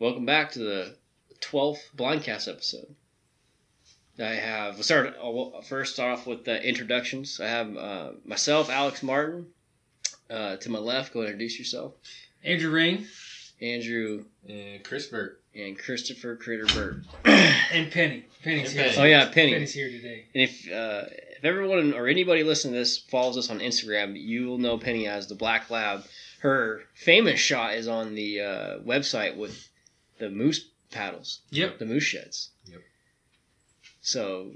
Welcome back to the 12th Blindcast episode. I have, we'll start I'll first off with the introductions. I have uh, myself, Alex Martin. Uh, to my left, go introduce yourself. Andrew Rain Andrew And Chris Burt. and Christopher Critter Burt. and Penny. Penny's And here. Penny. Oh, yeah, Penny. Penny's here today. And if uh, if everyone or anybody listening to this follows us on Instagram, you will know Penny as the Black Lab. Her famous shot is on the uh, website with the moose paddles, Yep. the moose sheds. Yep. So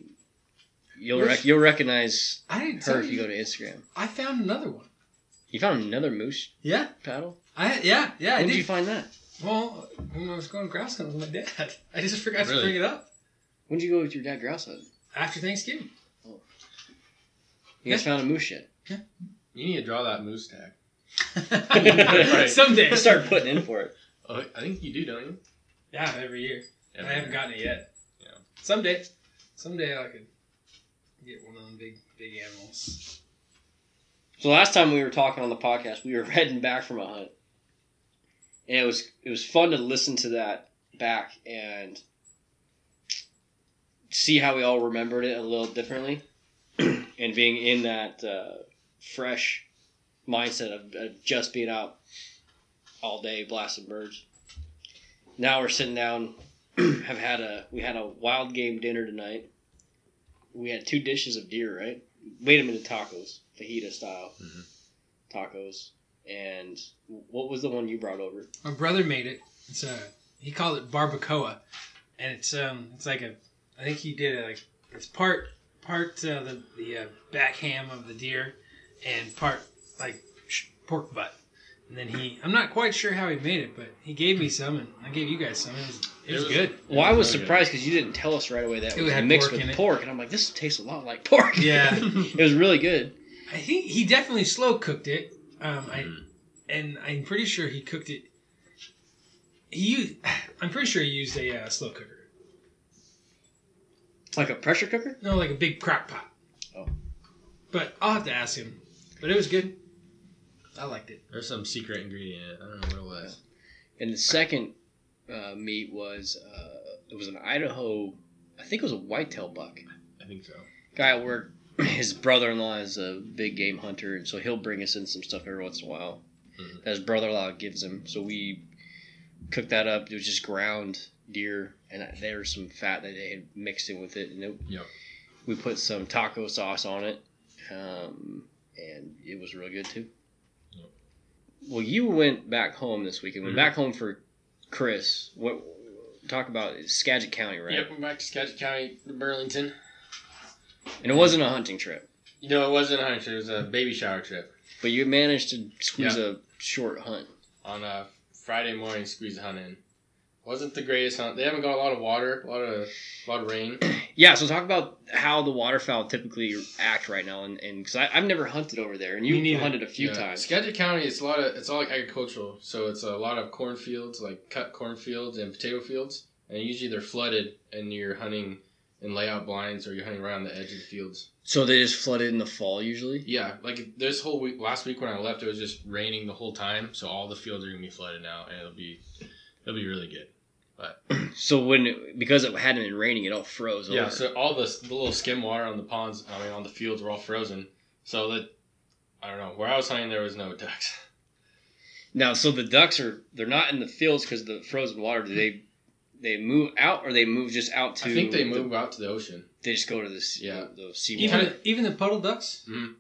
you'll Which- rec- you'll recognize I didn't her if you you. go to Instagram. I found another one. You found another moose Yeah. paddle. I yeah yeah I When did. did you find that? well, when I was going grouse hunting with my dad, I just forgot to bring it up When did you go with your dad grouse hunting? after Thanksgiving. Oh. You guys found a moose shed. You need to draw that moose tag. Right. Someday. Start putting in for it. Oh, I think you do, don't you? Yeah, every year. I haven't gotten it yet. Yeah. Someday. Someday I could get one of them big big animals. So last time we were talking on the podcast, we were heading back from a hunt, and it was it was fun to listen to that back and see how we all remembered it a little differently, and being in that uh, fresh mindset of, of just being out all day blasting birds. Now we're sitting down, have had a we had a wild game dinner tonight. We had two dishes of deer, right? Made them into tacos, fajita style Mhm. tacos. And what was the one you brought over? My brother made it. It's a he called it barbacoa, and it's um it's like a I think he did it like it's part part uh, the the uh, back ham of the deer, and part like sh- pork butt. And then he I'm not quite sure how he made it, but he gave me some, and I gave you guys some. It was it was, It was- good. Well, I was really surprised because you didn't tell us right away that It it was had mixed pork in with it. pork, and I'm like, this tastes a lot like pork. Yeah. it was really good. I think he definitely slow cooked it. Um, I Mhm. and I'm pretty sure he cooked it. He used, I'm pretty sure he used a uh, slow cooker. Like a pressure cooker. No, like a big crock pot. Oh. But I'll have to ask him. But it was good. I liked it. There's some secret ingredient. I don't know what it was. And the second uh, meat was uh, it was an Idaho, I think it was a whitetail buck. I think so. Guy at work, his brother-in-law is a big game hunter, and so he'll bring us in some stuff every once in a while Mhm. that his brother-in-law gives him. So we cooked that up. It was just ground deer, and there was some fat that they had mixed in with it, and it, Yep. we put some taco sauce on it, um, and it was real good too. Yep. Well, you went back home this weekend. Went Mhm. back home for Chris. What talk about Skagit County, right? Yep, we're back to Skagit County, to Burlington. And it wasn't a hunting trip, You know, it wasn't a hunting trip. It was a baby shower trip. but you managed to squeeze a short hunt. On a Friday morning, squeeze a hunt in. Wasn't the greatest hunt. They haven't got a lot of water, a lot of, a lot of rain. Yeah, so talk about how the waterfowl typically act right now, and because I've never hunted over there, and you hunted a few Yeah. times. Skagit County, it's a lot of it's all like agricultural, so it's a lot of cornfields, like cut cornfields and potato fields, and usually they're flooded, and you're hunting in layout blinds or you're hunting around the edge of the fields. So they just flooded in the fall usually. Yeah, like this whole week, last week when I left, it was just raining the whole time, so all the fields are gonna be flooded now, and it'll be it'll be really good. So when it, because it hadn't been raining, it all froze Yeah, over. so all the the little skim water on the ponds, I mean on the fields were all frozen, so that I don't know where I was hunting there was no ducks. now, so the ducks are they're not in the fields because the frozen water. Do they they move out or they move just out to? I think they the- move out to the ocean. they just go to the sea- Yeah. the, the sea. Even water. even the puddle ducks. Mm-hmm.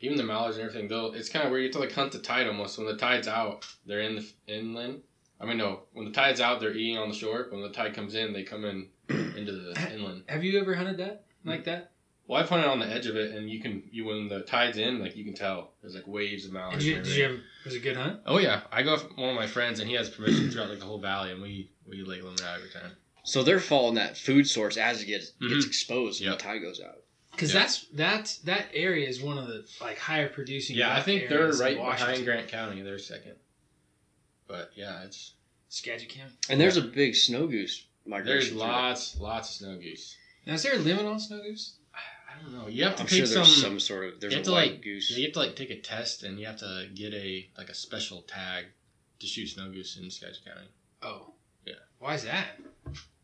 even the mallards and everything, they'll it's kind of weird. You have to like hunt the tide almost. When the tide's out, they're in the inland. I mean, no, when the tide's out, they're eating on the shore. When the tide comes in, they come in into the inland. Have you ever hunted that like that? Well, I've hunted on the edge of it, and you can you when the tide's in, like you can tell there's like waves of mallards. Did you, did you have was it a good hunt? Oh yeah, I go with one of my friends, and he has permission throughout like the whole valley, and we we like limit out every time. So they're following that food source as it gets gets Mhm. exposed and Yep. the tide goes out. Because Yeah. that's that's that area is one of the like higher producing. Yeah, I think they're areas right Washington. behind Grant County. They're second. But yeah, it's Skagit County. And there's a big snow goose there's migration. through there. lots, lots of snow goose. Now, is there a limit on snow goose? I don't know. You have to I'm take sure some. there's some, sort of there's you a have to, like- goose. yeah, you have to like take a test, and you have to get a like a special tag to shoot snow goose in Skagit County. Oh, Yeah. Why is that?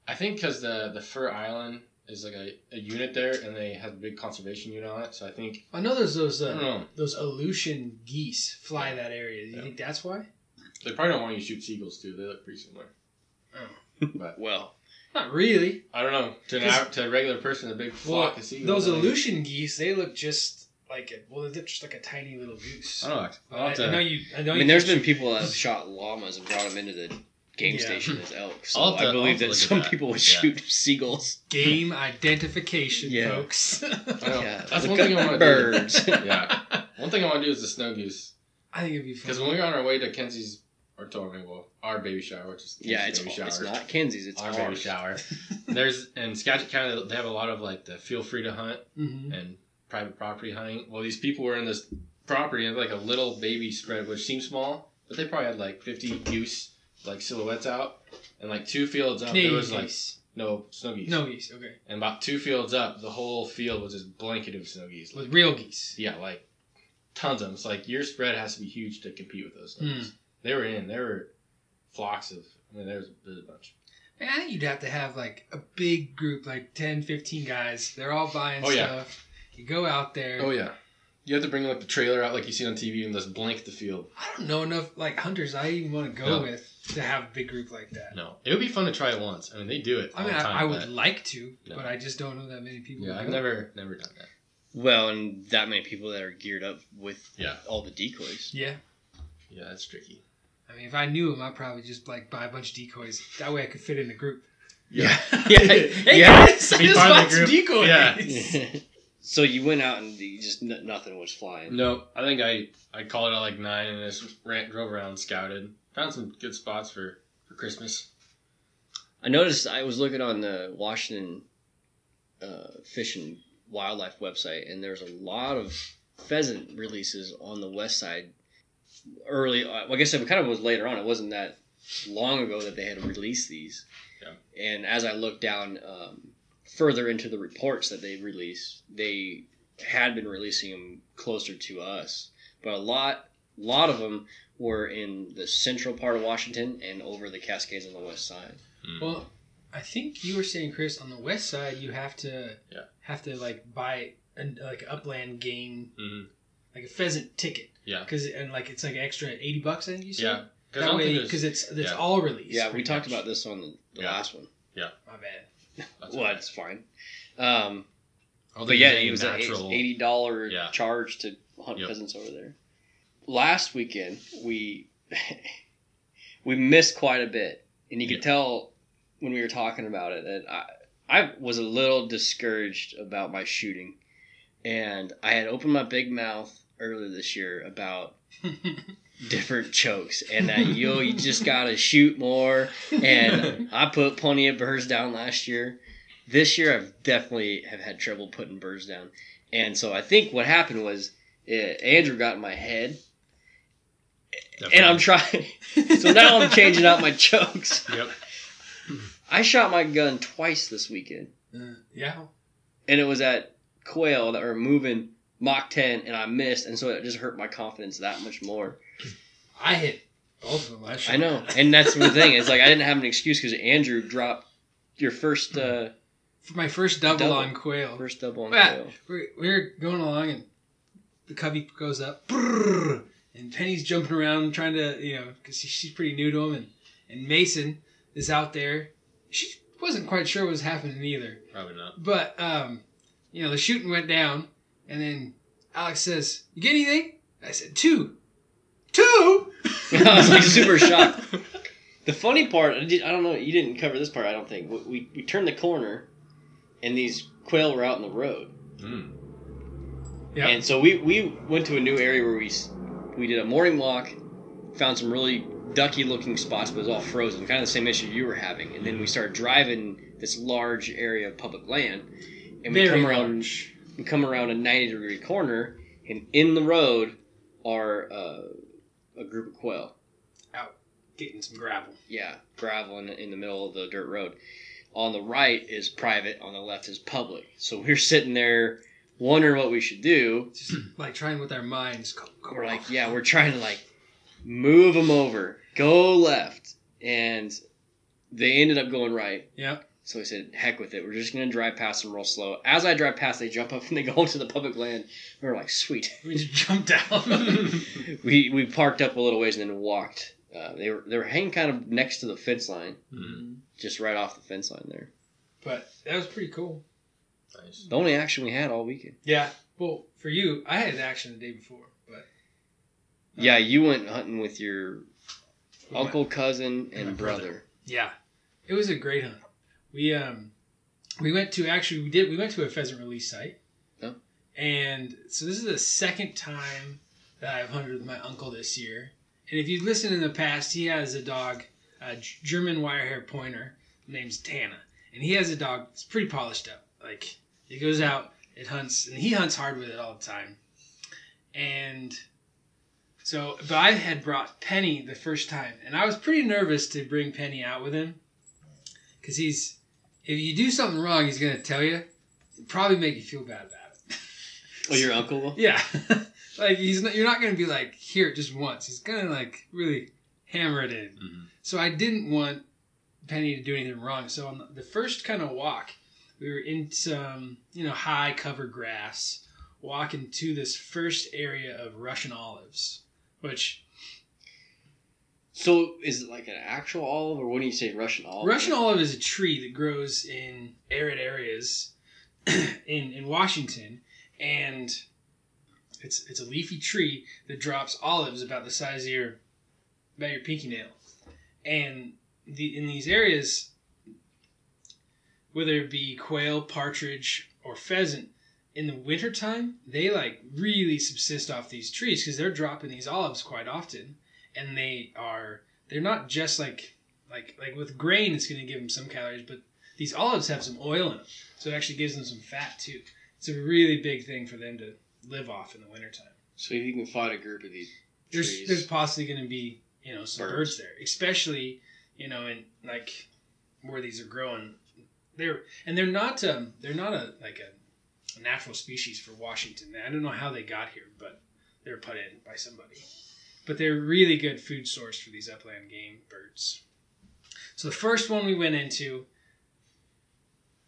I think because the the Fir Island is like a, a unit there, and they have a big conservation unit on it. So I think I know there's those I don't uh, know. those Aleutian geese fly that area. Do you Yeah. think that's why? They probably don't want you to shoot seagulls too. They look pretty similar. Oh. But well, Not really. I don't know. To an, 'Cause- av- to a regular person, a big Well, flock of seagulls. those I Aleutian geese, they look just like a, well, they're just like a tiny little goose. I don't know. But I'll I, have I know to, you. I know I you mean, there's can been people that have shot llamas and brought them into the game Yeah. station as elk. So I'll to- I believe that some that. people would Yeah. shoot seagulls. game identification, Yeah. folks. Yeah, That's look one thing I want to birds. do. yeah. One thing I want to do is the snow goose. I think it'd be fun. Because when we were on our way to Kenzie's, or to our, well, our baby shower, which is yeah, Kenzie's it's baby it's shower. not Kenzie's. It's our ours. baby shower. There's in Skagit County, they have a lot of like the feel free to hunt hmm and private property hunting. Well, these people were in this property and like a little baby spread, which seems small, but they probably had like 50 goose like silhouettes out, and like two fields up, Canadian there was like no snow geese. No geese. Okay, And about two fields up, the whole field was just blanketed with snow geese. Like, with real geese. yeah, like tons of them. It's like your spread has to be huge to compete with those snow Hmm. Geese. They were in. There were flocks of. I mean, there was, a bunch. Man, I think you'd have to have like a big group, like 10, 15 guys. They're all buying Oh, yeah. stuff. You go out there. Oh yeah. You have to bring like the trailer out like you see on TV and just blank the field. I don't know enough like hunters I even want to go No. with to have a big group like that. No, it would be fun to try it once. I mean, they do it. I all mean, the I, time, I would but- like to, No. but I just don't know that many people. Yeah, would I've go. never never done that. Well, and that many people that are geared up with Yeah. all the decoys. Yeah, Yeah, that's tricky. I mean, if I knew him, I'd probably just like buy a bunch of decoys. That way, I could fit in the group. Yeah. yeah, Yeah. hey Yeah. guys, I just part of the bought some decoys. Yeah. so you went out and you just n- nothing was flying. No, I think I I called it at like nine and just ran, drove around, scouted, found some good spots for for Christmas. I noticed I was looking on the Washington uh, Fish and Wildlife website, and there's a lot of pheasant releases on the west side. Early, uh, well, I guess it kind of was later on. It wasn't that long ago that they had released these. Yeah. And as I looked down um, further into the reports that they released, they had been releasing them closer to us, but a lot, lot of them were in the central part of Washington and over the Cascades on the west side. Well, I think you were saying, Chris, on the west side, you have to Yeah. have to like buy an like upland game, Mhm. Like a pheasant ticket. Yeah. Because and like it's like extra eighty bucks. I think you said. Yeah, because That way, because it's it's yeah. all released. Yeah, we pretty talked much. about this on the, the Yeah. last one. Yeah. My bad. that's well, all it's fine. Um, but yeah, it was an eighty dollar Yeah. charge to hunt Yep. pheasants over there. Last weekend we we missed quite a bit, and you could Yeah. tell when we were talking about it that I I was a little discouraged about my shooting, and I had opened my big mouth earlier this year about different chokes and that yo you just gotta shoot more. And i put plenty of birds down last year. This year i've definitely have had trouble putting birds down. And so i think what happened was uh, andrew got in my head. And i'm trying so now i'm changing out my chokes. Yep. i shot my gun twice this weekend. Uh, yeah. and it was at quail that were moving mach 10 and i missed and so it just hurt my confidence that much more I hit both of them last year. I know, and that's the thing. It's like I didn't have an excuse because Andrew dropped your first uh, For my first double, Double. on quail, first double on Yeah. quail. we're, we're going along and the covey goes up, brrr, and Penny's jumping around trying to, you know, because she's pretty new to him, and, and Mason is out there. She wasn't quite sure what was happening either. Probably not. But um, you know, the shooting went down, and then Alex says, "You get anything?" I said, two. Two? I was like super shocked. The funny part, I, did, I don't know, you didn't cover this part. I don't think we, we we turned the corner, and these quail were out in the road, Mm. Yeah. and so we we went to a new area where we we did a morning walk, found some really ducky looking spots, but it was all frozen, kind of the same issue you were having, and then we started driving this large area of public land, and we Very come around. large. We come around a 90 degree corner, and in the road are uh, a group of quail. Out getting some gravel. Yeah, gravel in the, in the middle of the dirt road. On the right is private, on the left is public. So we're sitting there wondering what we should do. Just like trying with our minds. Go, go We're like, yeah, we're trying to like move them over, go left, and they ended up going right. Yep. So we said, heck with it. We're just gonna drive past them real slow. As I drive past, they jump up and they go into the public land. We were like, sweet. We just jumped out. we we parked up a little ways and then walked. Uh, they were they were hanging kind of next to the fence line, Mm. just right off the fence line there. but that was pretty cool. Nice. The only action we had all weekend. Yeah. Well, for you, I had an action the day before, but Yeah, you went hunting with your my- uncle, cousin, and my brother. brother. Yeah, it was a great hunt. We um we went to actually we did we went to a pheasant release site. Oh. And so this is the second time that I've hunted with my uncle this year. And if you've listened in the past, he has a dog, a German wirehair pointer named Tana, and he has a dog. It's pretty polished up. Like it goes out, it hunts, and he hunts hard with it all the time. And so, but I had brought Penny the first time, and I was pretty nervous to bring Penny out with him because he's if you do something wrong, he's gonna tell you, It'd probably make you feel bad about it. Oh, your uncle? will? Yeah, like he's not. You're not gonna be like hear it just once. He's gonna like really hammer it in. Mhm. So I didn't want Penny to do anything wrong. So on the first kind of walk, we were in some you know high cover grass, walking to this first area of Russian olives, which So is it like an actual olive, or what do you say, Russian olive? Russian olive is a tree that grows in arid areas in in Washington, and it's it's a leafy tree that drops olives about the size of your about your pinky nail, and the in these areas, whether it be quail, partridge, or pheasant, in the wintertime, they like really subsist off these trees because they're dropping these olives quite often, and they are they're not just like like like with grain it's going to give them some calories but these olives have some oil in them so it actually gives them some fat too it's a really big thing for them to live off in the wintertime So if you can find a group of these there's trees, there's possibly going to be you know some birds. Birds. there especially you know in like where these are growing they're and they're not um they're not a like a, a natural species for washington i don't know how they got here but they were put in by somebody but they're really good food source for these upland game birds so the first one we went into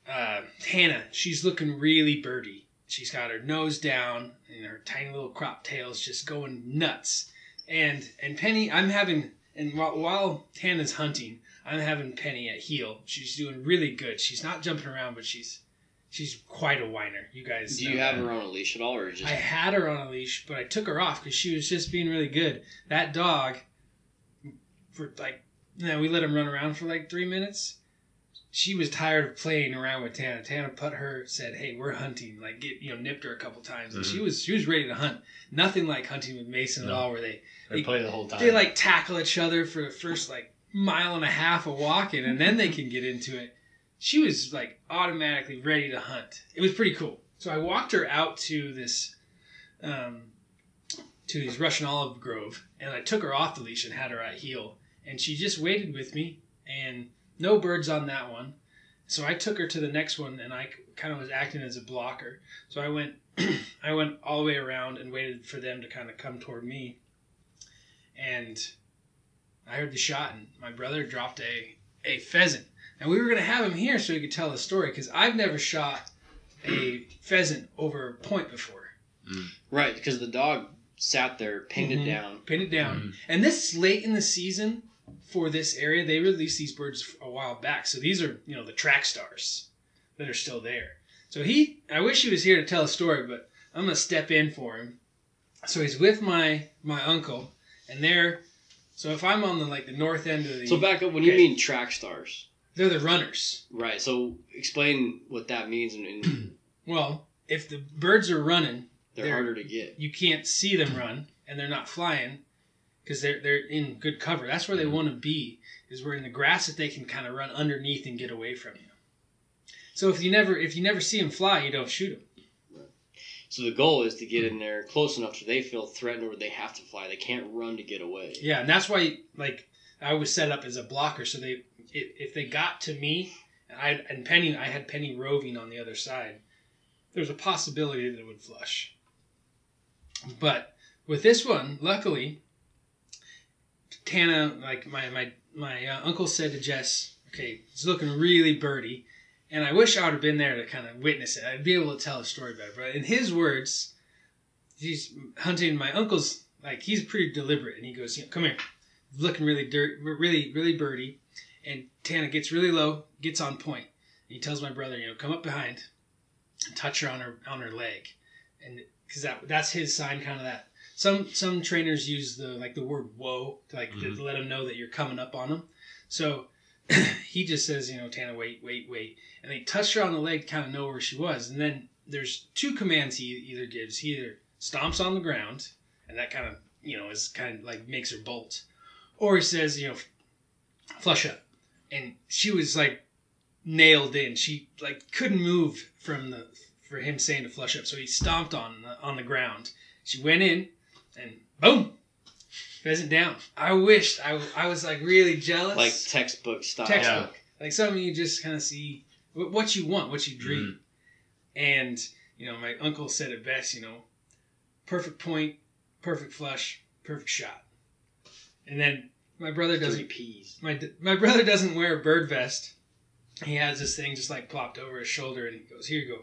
uh, hannah she's looking really birdy she's got her nose down and her tiny little crop tails just going nuts and and Penny, I'm having and while, while Hannah's hunting, I'm having Penny at heel. She's doing really good. She's not jumping around, but she's she's quite a whiner. You guys, do you have that. her on a leash at all, or just I had her on a leash, but I took her off because she was just being really good. That dog, for like, you know, we let him run around for like three minutes. She was tired of playing around with Tana. Tana put her, said, "Hey, we're hunting." Like, get you know, nipped her a couple times, and she mm-hmm. was she was ready to hunt. Nothing like hunting with Mason No. at all, where they They play the whole time. they like tackle each other for the first like mile and a half of walking, and then they can get into it. She was like automatically ready to hunt. It was pretty cool. So I walked her out to this, um, to this Russian olive grove, and I took her off the leash and had her at heel, and she just waited with me, and no birds on that one. So I took her to the next one, and I kind of was acting as a blocker. So I went, I went all the way around and waited for them to kind of come toward me and I heard the shot, and my brother dropped a a pheasant. And we were gonna have him here so he could tell the story because I've never shot a pheasant over a point before. right because the dog sat there pinned Mhm. it down. Pinned it down. Mhm. And this is late in the season for this area. They released these birds a while back, so these are you know the track stars that are still there. So he, I wish he was here to tell a story, but I'm gonna step in for him. So he's with my my uncle, and they're so if I'm on the like the north end of the So back up when you mean track stars, they're the runners. right? So explain what that means, and, and Well, if the birds are running, they're, They're- harder to get. you can't see them run, and they're not flying because they're they're in good cover. That's where they mm-hmm. want to be. Is we're in the grass that they can kind of run underneath and get away from you. So if you never if you never see them fly, you don't shoot them. So the goal is to get in there close enough so they feel threatened or they have to fly. They can't run to get away. Yeah, and that's why like I was set up as a blocker, so they if, if they got to me, and I and Penny, I had Penny roving on the other side. There's a possibility that it would flush. But with this one, luckily, Tana, like my my my uh, uncle said to Jess, "Okay, it's looking really birdie," and I wish I would have been there to kind of witness it. I'd be able to tell a story better. But in his words, he's hunting my uncle's like he's pretty deliberate, and he goes, you know, "Come here, looking really dirt, really really birdie," and Tana gets really low, gets on point, and he tells my brother, "You know, come up behind, and touch her on her on her leg," and because that that's his sign, kind of that. Some some trainers use the like the word "whoa" to like to mm-hmm. let them know that you're coming up on them. So he just says, you know, Tana, wait, wait, wait, and they touched her on the leg, to kind of know where she was, and then there's two commands he either gives. He either stomps on the ground, and that kind of you know is kind of like makes her bolt, or he says, you know, flush up, and she was like nailed in. She like couldn't move from the for him saying to flush up, so he stomped on the, on the ground. She went in, and boom, pheasant down. I wished I, I was like really jealous, Like textbook style. textbook, like something you just kind of see what you want, what you dream, mm. and you know my uncle said it best. You know, perfect point, perfect flush, perfect shot, and then my brother doesn't P's. my my brother doesn't wear a bird vest. He has this thing just like plopped over his shoulder, and he goes, "Here you go."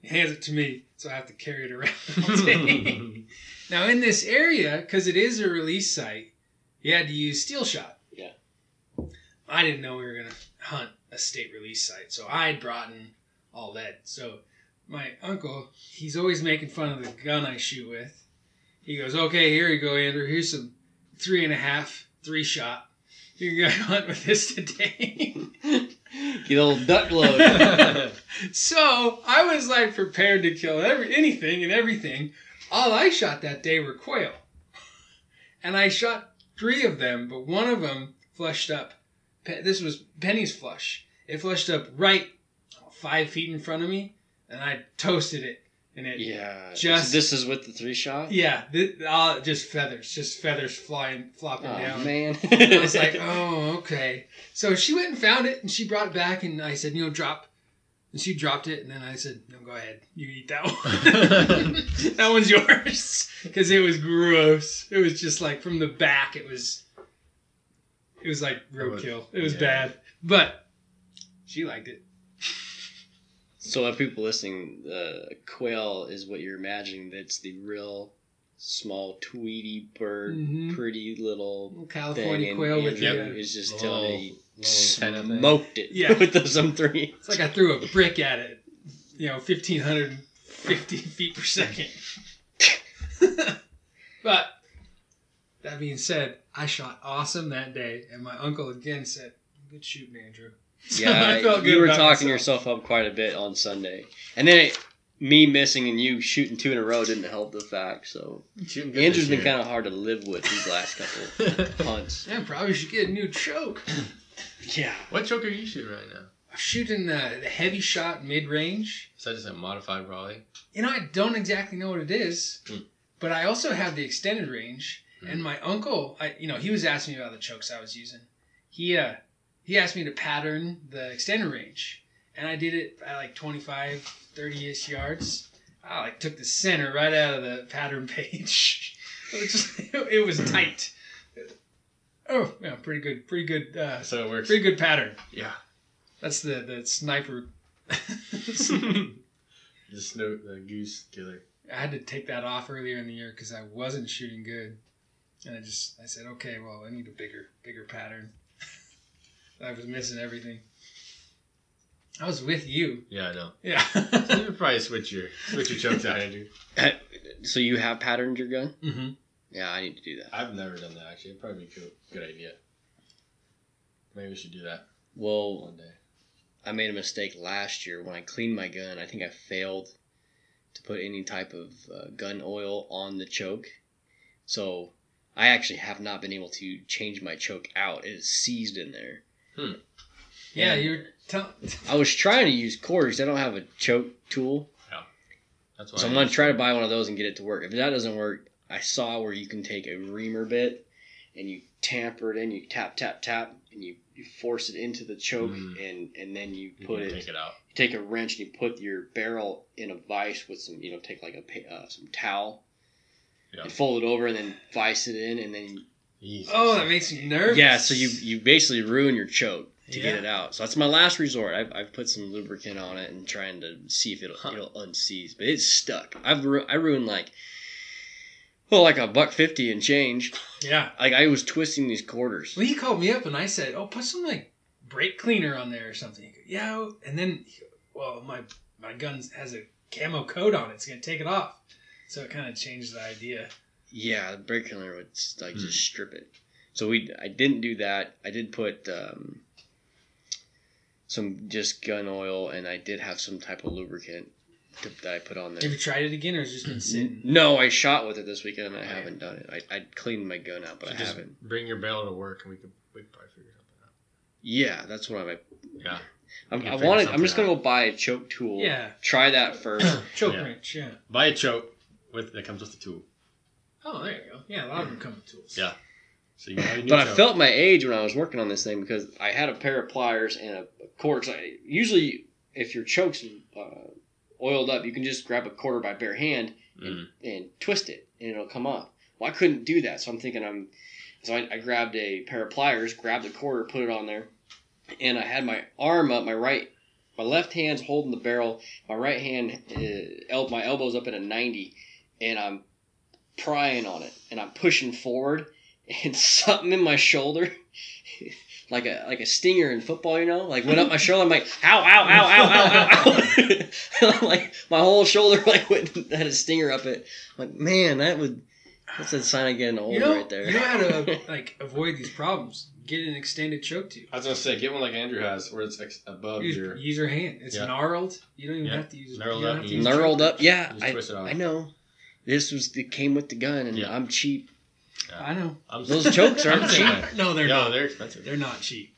He hands it to me, so I have to carry it around now in this area, because it is a release site, you had to use steel shot. Yeah. I didn't know we were gonna hunt a state release site, so I had brought in all lead. So my uncle, he's always making fun of the gun I shoot with. He goes, "Okay, here you go, Andrew. Here's some three and a half, three shot. You're gonna hunt with this today." Get a little duck load. so I was like prepared to kill every anything and everything. All I shot that day were quail, and I shot three of them, but one of them flushed up. This was Penny's flush. It flushed up right five feet in front of me, and I toasted it, and it yeah. Just- So this is with the three shot? yeah, th- all just feathers, just feathers flying, flopping Oh, down. man. And I was like, oh, okay. So she went and found it, and she brought it back, and I said, you know, drop. And she dropped it, and then I said, no, go ahead. You eat that one. that one's yours. Because it was gross. It was just like from the back, it was, it was like roadkill. It was Yeah. bad. But she liked it. So, if people listening, uh, quail is what you're imagining. That's the real small, tweety bird, Mhm. pretty little Little thing. California And quail with Andrew the. uh, is just Little- telling me little smoked it Yeah. with those M3. It's like I threw a brick at it, you know, 1,550 feet per second. but that being said, I shot awesome that day, and my uncle again said, "Good shooting, Andrew." So Yeah, I felt you were about talking myself. yourself up quite a bit on Sunday, and then it, me missing and you shooting two in a row didn't help the fact. So Shooting good Andrew's been kind of hard to live with these last couple hunts. Yeah, probably should get a new choke. Yeah, What choke are you shooting right now? I'm shooting the, the heavy shot mid range. Is that just a modified Raleigh? You know, I don't exactly know what it is, Hmm. but I also have the extended range. Hmm. And my uncle, I, you know, he was asking me about the chokes I was using. He, uh, he asked me to pattern the extended range, and I did it at like 25, 30 ish yards. I like took the center right out of the pattern page. it, was just, it was tight. Oh, yeah, pretty good, pretty good, uh, So it works. pretty good pattern. Yeah. That's the the sniper. the snow, the goose killer. I had to take that off earlier in the year because I wasn't shooting good, and I just I said, okay, well, I need a bigger bigger pattern. I was missing everything. I was with you. Yeah, I know. Yeah. You could probably switch your switch your chokes out, Andrew. so you have patterned your gun? hmm Yeah, I need to do that. I've never done that actually. It'd probably be a cool, good idea. Maybe we should do that Well, one day. I made a mistake last year when I cleaned my gun. I think I failed to put any type of uh, gun oil on the choke. So I actually have not been able to change my choke out. It is seized in there. Yeah, And you're tell- I was trying to use quarters. I don't have a choke tool. That's why. So I'm gonna try to buy one of those and get it to work. If that doesn't work, I saw where you can take a reamer bit and you tamper it in, you tap tap tap, and you, you force it into the choke, Mm. and and then you You put can it, Take it out. you take a wrench and you put your barrel in a vise with some, you know, take like a uh, some towel, Yeah. and fold it over, and then vise it in, and then Jesus. Oh, that makes me nervous. yeah, so you you basically ruin your choke to get it out. So that's my last resort. I've, I've put some lubricant on it and trying to see if it'll Huh. it'll unseize, but it's stuck. I've ru- I ruined like well like a buck fifty and change. Yeah. Like I was twisting these quarters. Well, he called me up and I said, "Oh, put some like brake cleaner on there or something." He goes, yeah, and then, well, my my gun has a camo coat on it. It's gonna take it off. So it kind of changed the idea. Yeah, the brake cleaner would like Hmm. just strip it. So we I didn't do that. I did put um, some just gun oil and I did have some type of lubricant to, that I put on there. Have you tried it again, or has it just been sitting? No, I shot with it this weekend and I Oh, haven't done it. I, I cleaned my gun out, but I just haven't. Bring your barrel to work, and we could we could probably figure something out. Yeah, that's what I'm. Yeah. I'm I wanted. I'm something just gonna go buy a choke tool. Yeah. Try that first. Choke Yeah. wrench. Yeah. Buy a choke with that comes with the tool. Oh, there you go. Yeah, a lot of them come with tools. Yeah. So you have a new but I choke. felt my age when I was working on this thing because I had a pair of pliers and a, a quarter. 'cause I, usually, if your choke's uh, oiled up, you can just grab a quarter by bare hand Mhm. and twist it, and it'll come off. Well, I couldn't do that, so I'm thinking I'm. So I, I grabbed a pair of pliers, grabbed the quarter, put it on there, and I had my arm up, my right, my left hand's holding the barrel, my right hand, uh, el- my elbow's up at a 90, and I'm prying on it, and I'm pushing forward, and something in my shoulder. Like a like a stinger in football, you know, like went up my shoulder. I'm like, ow, ow, ow, ow, ow, ow, ow. Like my whole shoulder like went had a stinger up it. I'm like, man, that would that's a sign of getting old You know, right there. you know how to like avoid these problems. Get an extended choke tube. I was gonna say, get one like Andrew has, where it's like above Use, your. use your hand. It's Yeah. gnarled. You don't even Yeah. have to use. Knurled you up, have to you use Knurled up, yeah, I, twist it off. I know. This was it came with the gun, and Yeah. I'm cheap. wrench. I know. I'm Those chokes aren't I'm cheap. saying. No, they're no, not. they're expensive. They're not cheap.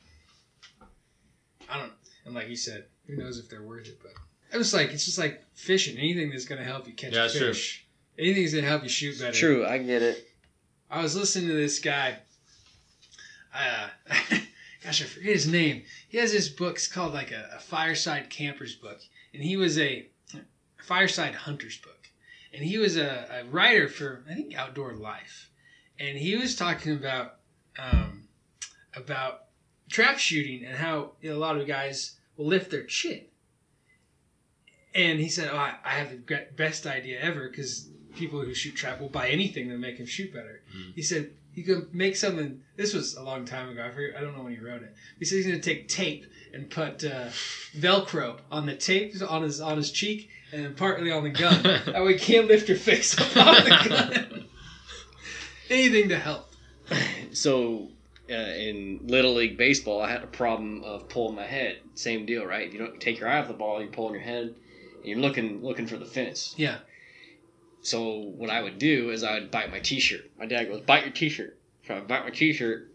I don't. And like you said, who knows if they're worth it? But it was like it's just like fishing. Anything that's gonna help you catch Yeah, a it's true. fish. Anything's gonna help you shoot better. True, I get it. I was listening to this guy. Uh, gosh, I forget his name. He has this book. It's called like a, a fireside campers book, and he was a, a fireside hunters book, and he was a, a writer for I think Outdoor Life, and he was talking about um, about trap shooting and how you know, a lot of guys will lift their chin. And he said, "Oh, I, I have the best idea ever because people who shoot trap will buy anything to make them shoot better." He said you could make something. This was a long time ago. I, forget, I don't know when he wrote it. He said he's going to take tape and put uh, Velcro on the tape on his on his cheek and partly on the gun. that way, you can't lift your face up off the gun. Anything to help. So, uh, in Little League Baseball, I had a problem of pulling my head. Same deal, right? If You don't take your eye off the ball, you're pulling your head, and you're looking looking for the fence. Yeah. So what I would do is I would bite my T-shirt. My dad goes, "Bite your T-shirt." So I would bite my T-shirt,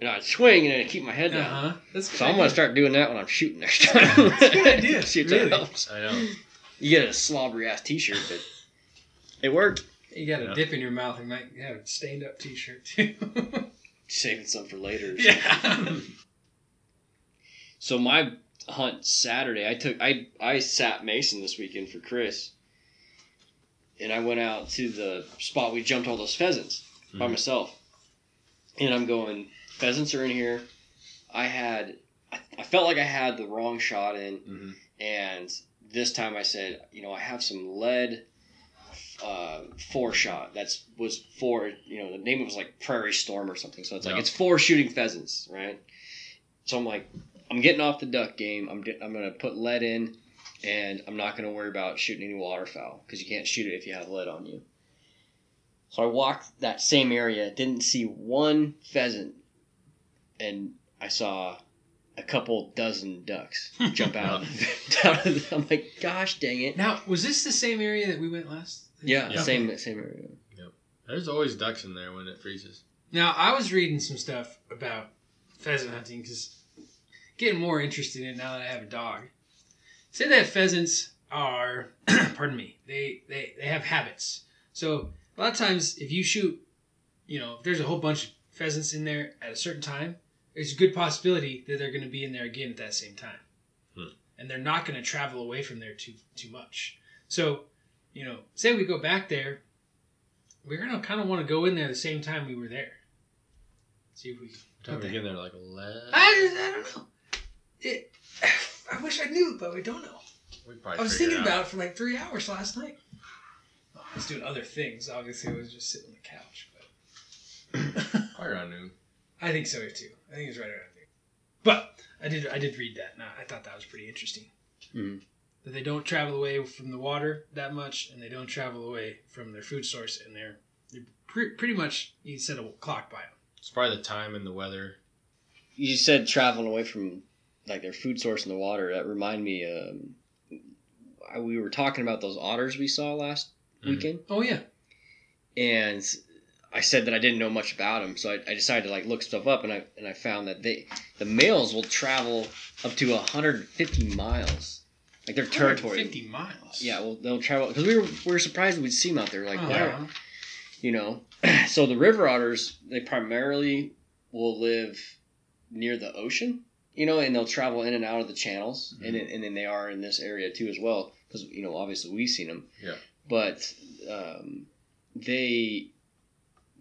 and I'd swing and I'd keep my head down. huh. That's So I'm gonna start doing that when I'm shooting next time. That's a good idea, See if really. that helps. I know. You get a slobbery ass T-shirt, but it worked. You got a Yeah. dip in your mouth. You might have a stained up T-shirt too. Saving some for later. or yeah. So my hunt Saturday, I took I I sat Mason this weekend for Chris, and I went out to the spot we jumped all those pheasants by Mhm. myself, and I'm going pheasants are in here. I had I, I felt like I had the wrong shot in, Mhm. and this time I said, you know, I have some lead. Uh, four shot. That's was four. You know, the name of it was like Prairie Storm or something. So it's like Yeah. it's four shooting pheasants, right? So I'm like, I'm getting off the duck game. I'm I'm gonna put lead in, and I'm not gonna worry about shooting any waterfowl because you can't shoot it if you have lead on you. So I walked that same area, didn't see one pheasant, and I saw a couple dozen ducks jump out. out of the, I'm like, gosh dang it! Now, was this the same area that we went last? Yeah, Yeah. same same area. Yep. There's always ducks in there when it freezes. Now, I was reading some stuff about pheasant hunting because getting more interested in it now that I have a dog. Say that pheasants are, pardon me, they, they they have habits. So a lot of times, if you shoot, you know, if there's a whole bunch of pheasants in there at a certain time, there's a good possibility that they're going to be in there again at that same time, Hmm. and they're not going to travel away from there too too much. So, you know, say we go back there, we're going to kind of want to go in there the same time we were there. See if we. Time we get in there like eleven. I, I don't know. It, I wish I knew, but we don't know. We probably I was thinking it about it for like three hours last night. Oh, I was doing other things. Obviously, I was just sitting on the couch. But Probably around noon. I think so too. I think it's right around noon. But I did. I did read that. And I thought that was pretty interesting. Mhm. That they don't travel away from the water that much, and they don't travel away from their food source, and they're, they're pre- pretty much you set a clock by them. It's probably the time and the weather. You said traveling away from like their food source in the water. That remind me. Um, we were talking about those otters we saw last Mhm. weekend, Oh yeah. and I said that I didn't know much about them, so I, I decided to like look stuff up, and I and I found that they the males will travel up to 150 miles, like their territory. Fifty miles. Yeah, well, they'll travel because we were we were surprised we'd see them out there. Like, Oh, why- yeah. you know, so the river otters they primarily will live near the ocean, you know, and they'll travel in and out of the channels, and then, and then they are in this area too as well because you know obviously we've seen them. Yeah. But um, they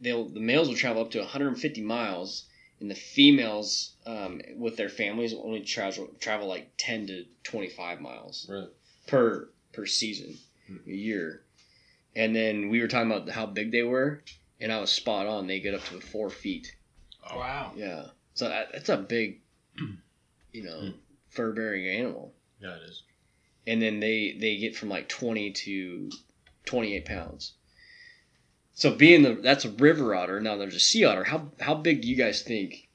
they'll the males will travel up to 150 miles, and the females um, with their families will only travel travel like 10 to 25 miles Really? per per season Hmm. a year. And then we were talking about how big they were, and I was spot on. They get up to four feet. Oh, Wow. Yeah, so that's a big, you know, Hmm. fur bearing animal. Yeah, it is. And then they they get from like twenty to twenty eight pounds. So being the that's a river otter. Now there's a sea otter. How how big do you guys think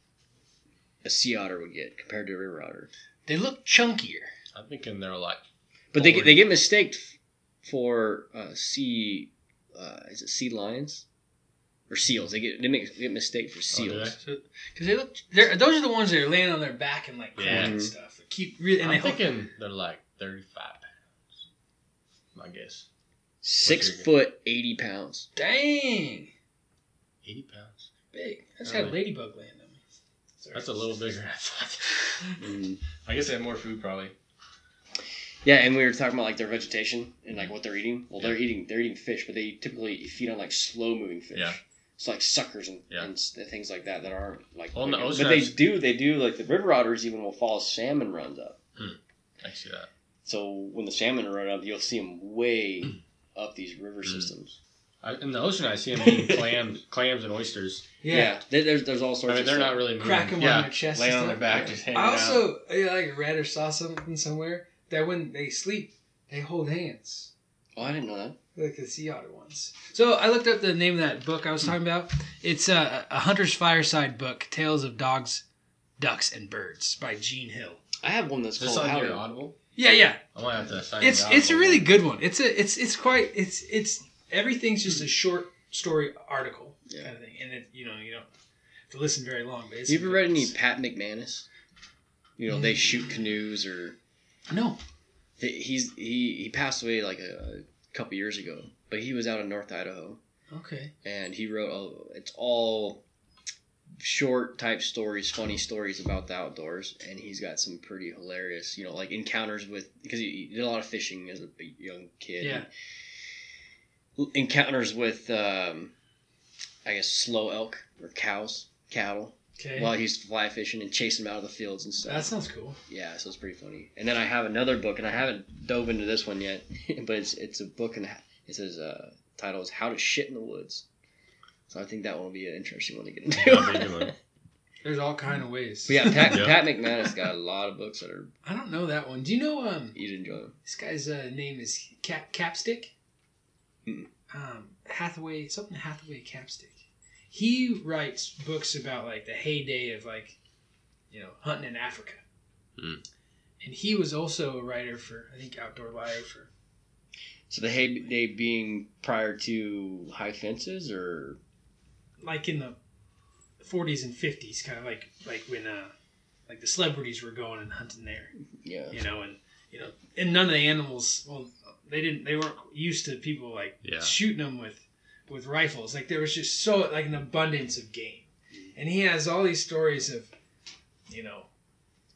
a sea otter would get compared to a river otter? They look chunkier. I'm thinking they're like But they get, they get mistaked for uh, sea uh, is it sea lions or seals? They get they make, get mistaked for Oh, do seals. they? Because they look, they're, those are the ones that are laying on their back and like crawling Yeah. and stuff. They keep really, and I'm they hook- thinking they're like 35 pounds. I guess. Six What's your- foot eighty pounds. dang 80 pounds. big. I just had Really? ladybug laying on me. Sorry. That's a little bigger. than I thought. Mhm. I guess they have more food probably. Yeah, and we were talking about like their vegetation and like what they're eating. Well, they're eating they're eating fish, but they typically feed on like slow moving fish. Yeah. It's like suckers and, Yeah. and things like that that aren't like. Well, in the ocean, but they I've- do they do like the river otters even will follow salmon runs up. I see that. So when the salmon run up, you'll see them way up these river Mm. systems. I, in the ocean, I see them eating clams, clams and oysters. yeah. there- there's there's all sorts. I mean, of they're stuff. not really moving. Crack them yeah, on their chest. laying on their stuff. back, just hanging I out. also yeah, like read or saw something somewhere that when they sleep, they hold hands. Oh, I didn't know that. Like the sea otter ones. So I looked up the name of that book I was talking about. It's uh, a Hunter's Fireside book, Tales of Dogs, Ducks, and Birds by Gene Hill. I have one that's Is this called on Howdy. Audible? Yeah, yeah. I might have to sign It's the it's a Audible. really good one. It's a it's it's quite it's it's everything's just a short story article Yeah. kind of thing, and it you know you don't have to listen very long. But it's You ever read any Pat McManus? You know, they shoot canoes or No. He's he he passed away like a, a couple years ago, but he was out in North Idaho Okay. and he wrote all, it's all short type stories, funny stories about the outdoors, and he's got some pretty hilarious, you know, like encounters with because he, he did a lot of fishing as a young kid. Yeah. Encounters with, um, I guess, slow elk or cows, cattle, Okay. while he's fly fishing and chasing them out of the fields and stuff. that sounds cool. Yeah, so it's pretty funny. And then I have another book, and I haven't dove into this one yet, but it's it's a book, and it says uh, title is "How to Shit in the Woods." So I think that one will be an interesting one to get into. That'd be a good one. There's all kind of ways. But yeah, Pat, Yeah. Pat McManus got a lot of books that are I don't know that one. Do you know um you'd enjoy. Them. this guy's uh, name is Cap Capstick? Mm-mm. Um, Hathaway something Hathaway Capstick. He writes books about like the heyday of like, you know, hunting in Africa. Mm. And he was also a writer for I think Outdoor Life or So the heyday being prior to high fences, or like in the 40s and 50s, kind of like like when uh like the celebrities were going and hunting there. yeah, you know, and you know, and none of the animals. Well, they didn't. They weren't used to people like Yeah. shooting them with with rifles. Like there was just so like an abundance of game, mm-hmm. and he has all these stories of, you know,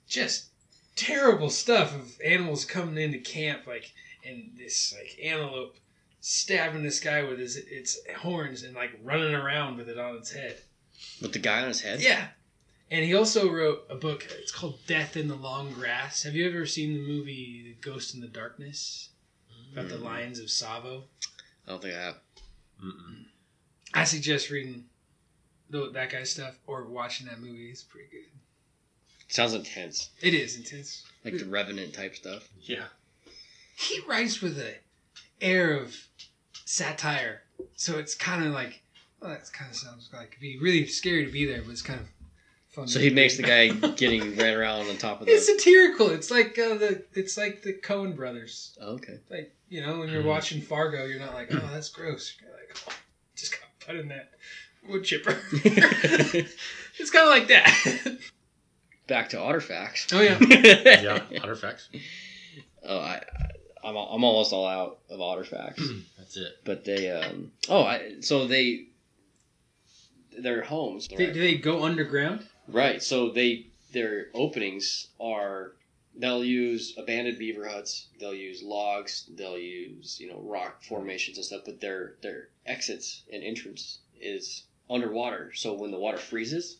just terrible stuff of animals coming into camp like and this like antelope stabbing this guy with his its horns and like running around with it on its head. With the guy on his head? Yeah. And he also wrote a book. It's called Death in the Long Grass. Have you ever seen the movie The Ghost in the Darkness about the mm. Lions of Tsavo? I don't think I have. Mm-mm. I suggest reading tho- that guy's stuff or watching that movie. It's pretty good. Sounds intense. It is intense. Like the Revenant type stuff. Yeah. He writes with a air of satire, so it's kind of like well, that kind of sounds like it'd be really scary to be there, but it's kind of fun. So he makes the guy getting ran around on top of It's satirical. It's like uh, the it's like the Coen Brothers. Oh, okay. Like you know, when you're Mhm. watching Fargo, you're not like, oh, that's gross. You're like, oh, just got put in that wood chipper. it's kind of like that. Back to otter facts. oh yeah. Yeah. Otter facts. Oh, I, I'm, I'm almost all out of otter facts. That's it. but they, um, oh, I, so they, their homes, Do, do they go underground? Right? So they, their openings are, they'll use abandoned beaver huts, they'll use logs, they'll use you know rock formations and stuff, but their their exits and entrance is underwater. So when the water freezes,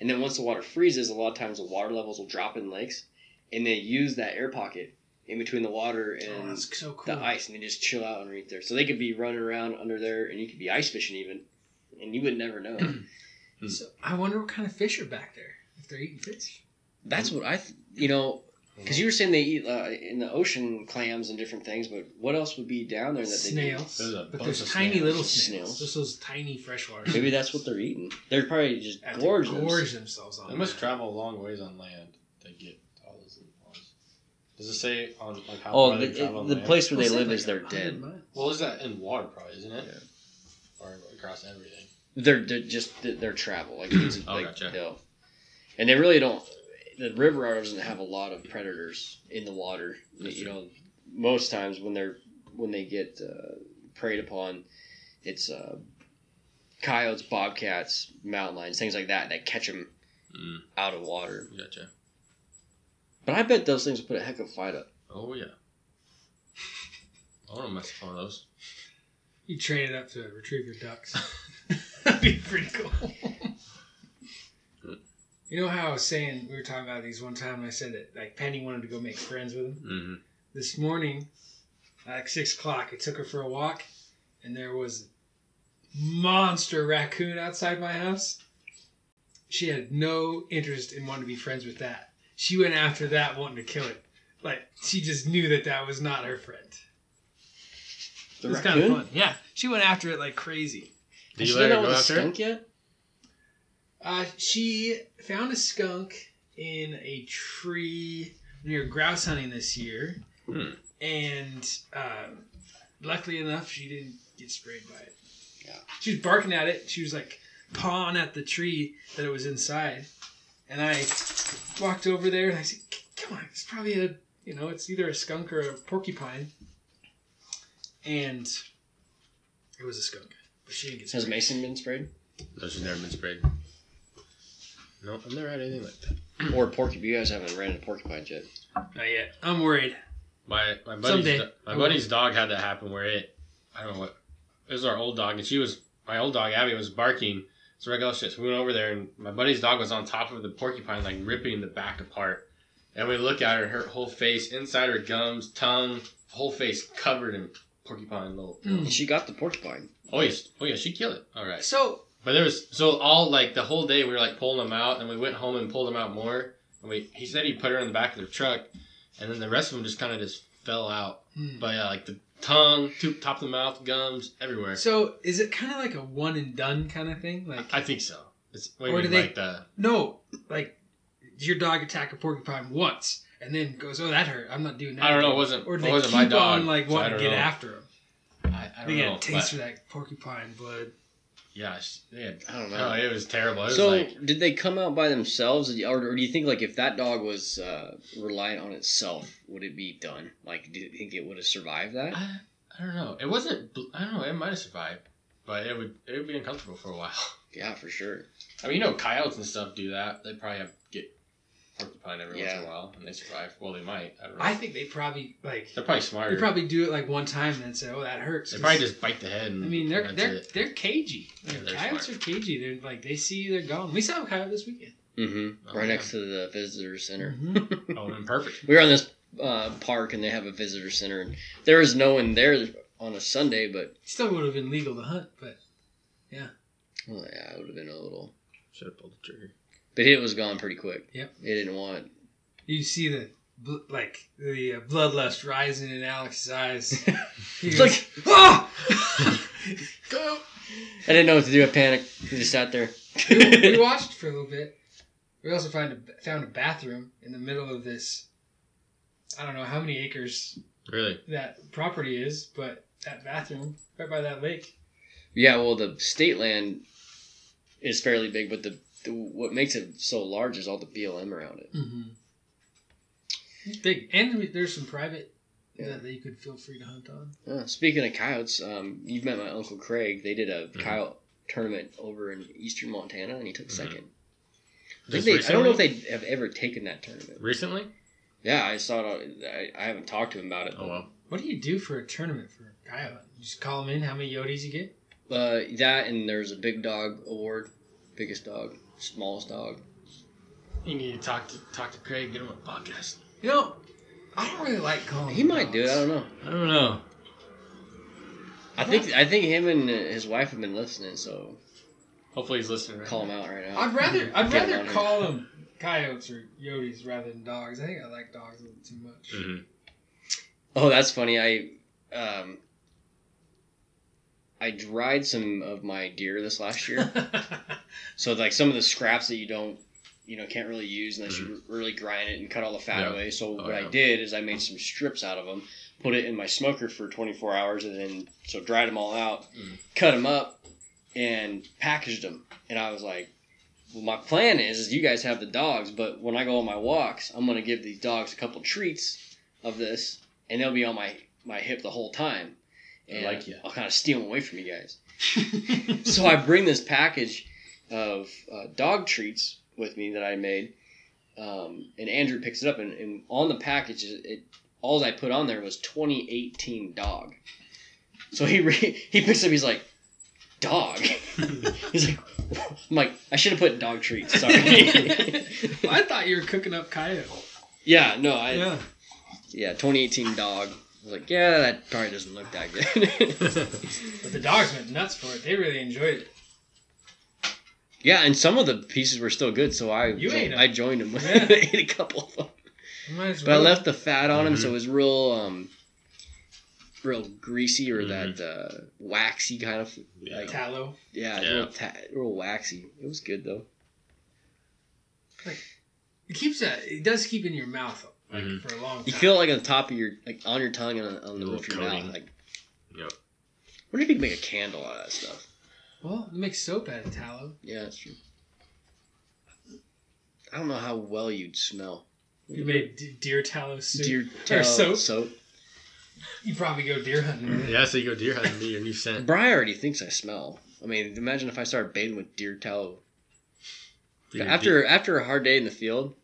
and then once the water freezes, a lot of times the water levels will drop in lakes, and they use that air pocket in between the water Oh, and that's so cool. the ice, and they just chill out underneath there. So they could be running around under there, and you could be ice fishing even, and you would never know. So I wonder what kind of fish are back there. If they're eating fish. That's what I, th- you know, because you were saying they eat uh, in the ocean clams and different things, but what else would be down there that they snails. There's a but bunch there's of tiny snails. little Snails. snails. Just those tiny freshwater. Do? Maybe that's what they're eating. They're probably just Have gorge. gorge themselves on. They must travel a long ways on land to get all those little ones. Does it say on like how Oh, far the, they travel on the land? place where Well, they live like is they're dead. miles. Well, is that in water, probably, isn't it? Yeah. Or across everything. They're, they're just their travel. Like, it's Oh, like gotcha. they'll- and they really don't. The river otter doesn't have a lot of predators in the water. That's you true. know, most times when they're when they get uh, preyed upon, it's uh, coyotes, bobcats, mountain lions, things like that that catch them Mm. out of water. Gotcha. But I bet those things will put a heck of a fight up. Oh yeah. I want to mess with one of those. You train it up to retrieve your ducks. That'd be pretty cool. you know how I was saying we were talking about these one time, and I said that like Penny wanted to go make friends with him. Mm-hmm. This morning, like six o'clock, I took her for a walk, and there was a monster raccoon outside my house. She had no interest in wanting to be friends with that. She went after that, wanting to kill it. Like she just knew that that was not her friend. The it was kind of fun. Yeah, she went after it like crazy. Did Has you she let her go after skunk yet? Uh, she found a skunk in a tree near grouse hunting this year, Hmm. and um, luckily enough, she didn't get sprayed by it. Yeah. She was barking at it. She was like pawing at the tree that it was inside, and I walked over there and I said, "C- "Come on, it's probably a you know, it's either a skunk or a porcupine," and it was a skunk, she didn't get Has sprayed. Mason been sprayed? No, she's never been sprayed. No, I've never had anything like that. Or porcupine? You guys haven't ran into porcupines yet. Not yet. I'm worried. My my buddy's Someday. do- my I buddy's dog had that happen where it I don't know what it was our old dog and she was my old dog Abby was barking. It's regular shit. So we went over there and my buddy's dog was on top of the porcupine like ripping the back apart. And we look at her, her whole face, inside her gums, tongue, whole face covered in porcupine little. Mm. And she got the porcupine. Oh yes, oh yeah, she killed it. All right. So But there was so all like the whole day we were like pulling them out, and we went home and pulled them out more. And we he said he put her in the back of the truck, and then the rest of them just kind of just fell out. Hmm. But yeah, like the tongue, top of the mouth, gums, everywhere. So is it kind of like a one and done kind of thing? Like I think so. It's what Or do they- like the no, like your dog attack a porcupine once and then goes, "Oh, that hurt. I'm not doing that." I don't know. It wasn't Or it they wasn't keep my dog. on like so wanting to get know. after him? I, I They don't get know. a taste but for that porcupine blood. Yeah, they had, I don't know. it was terrible. It was so like did they come out by themselves, or, or do you think like if that dog was uh, reliant on itself, would it be done? Like, do you think it would have survived that? I, I don't know. It wasn't. I don't know. It might have survived, but it would it would be uncomfortable for a while. Yeah, for sure. I mean, you know, coyotes and stuff do that. They probably have get porcupine every once in a while, and they survive. Well, they might. I don't know. I think they probably like They're probably smarter. they probably do it like one time and then say, "Oh, that hurts." They probably just bite the head. And I mean, they're they're it. they're cagey. Yeah, Like, they're coyotes smart. are cagey. They're like they see they're gone. We saw a coyote this weekend. Mm-hmm. Oh, right yeah. next to the visitor center. Oh, then perfect. we were on this uh, park and they have a visitor center, and there was no one there on a Sunday, but Still would have been legal to hunt, but yeah. well, yeah, it would have been a little. Should have pulled the trigger. But it was gone pretty quick. Yep. It didn't want. you see the like the uh, bloodlust rising in Alex's eyes. He It's like "Ah!" go. I didn't know what to do. I panicked. I just sat there. we, we watched for a little bit. We also found a, found a bathroom in the middle of this. I don't know how many acres Really? that property is, but that bathroom right by that lake. yeah, well, the state land is fairly big, but the, the what makes it so large is all the BLM around it. Mm-hmm. It's big, and there's some private Yeah. that, that you could feel free to hunt on. Uh, speaking of coyotes, um, you've met my uncle Craig. They did a Mhm. coyote tournament over in eastern Montana, and he took Mhm. second. I, Just think they, I don't know if they have ever taken that tournament. Recently? Yeah, I saw it. I, I haven't talked to him about it. Oh well. What do you do for a tournament for a coyote? You just call them in. How many yotes you get? Uh, that and there's a big dog award, biggest dog, smallest dog. You need to talk to talk to Craig. Get him a podcast. You know, I don't really like calling. He might do it. I don't know. I don't know. I think I think him and his wife have been listening, so Hopefully he's listening. Right call him out right now. I'd rather I'd Get him rather on call them coyotes or yotes rather than dogs. I think I like dogs a little too much. Mm-hmm. Oh, that's funny. I um I dried some of my deer this last year. so like some of the scraps that you don't you know can't really use unless you really grind it and cut all the fat Yeah. away. So Oh, what I did is I made some strips out of them, put it in my smoker for 24 hours, and then so dried them all out, Mm. cut them up, and packaged them. And I was like, well, my plan is, is you guys have the dogs, but when I go on my walks, I'm gonna give these dogs a couple treats of this, and they'll be on my my hip the whole time. I And like ya. I'll kind of steal them away from you guys. so I bring this package of uh, dog treats with me that I made, um, and Andrew picks it up, and, and on the package, it, it all I put on there was 2018 dog. So he re- he picks up, he's like, dog. he's like, I'm like, I should have put dog treats. Sorry. I thought you were cooking up coyote. yeah, no, I yeah. Yeah, 2018 dog. I was like, yeah, that probably doesn't look that good. but the dogs went nuts for it. They really enjoyed it. yeah, and some of the pieces were still good, so I You ate 'em. I joined him. Yeah. ate a couple of them. You might as But I left the fat on him, so Mhm. it was real, um, real greasy or Mhm. that uh, waxy kind of. Yeah. Like, tallow. yeah, Yeah. Real, ta- real waxy. It was good though. Like, It keeps that. It does keep in your mouth like Mhm. for a long time. You feel it, like on the top of your, like on your tongue and on, on the A roof of your little coating. mouth. Like, Yep. wonder if you could make a candle out of that stuff. well, you make soap out of tallow. Yeah, that's true. I don't know how well you'd smell. You made d- deer tallow soup. Deer tallow soap. soap. You probably go deer hunting. with. Yeah, so you go deer hunting, do your new scent. Bri already thinks I smell. I mean, imagine if I started bathing with deer tallow. Do your after after a hard day in the field,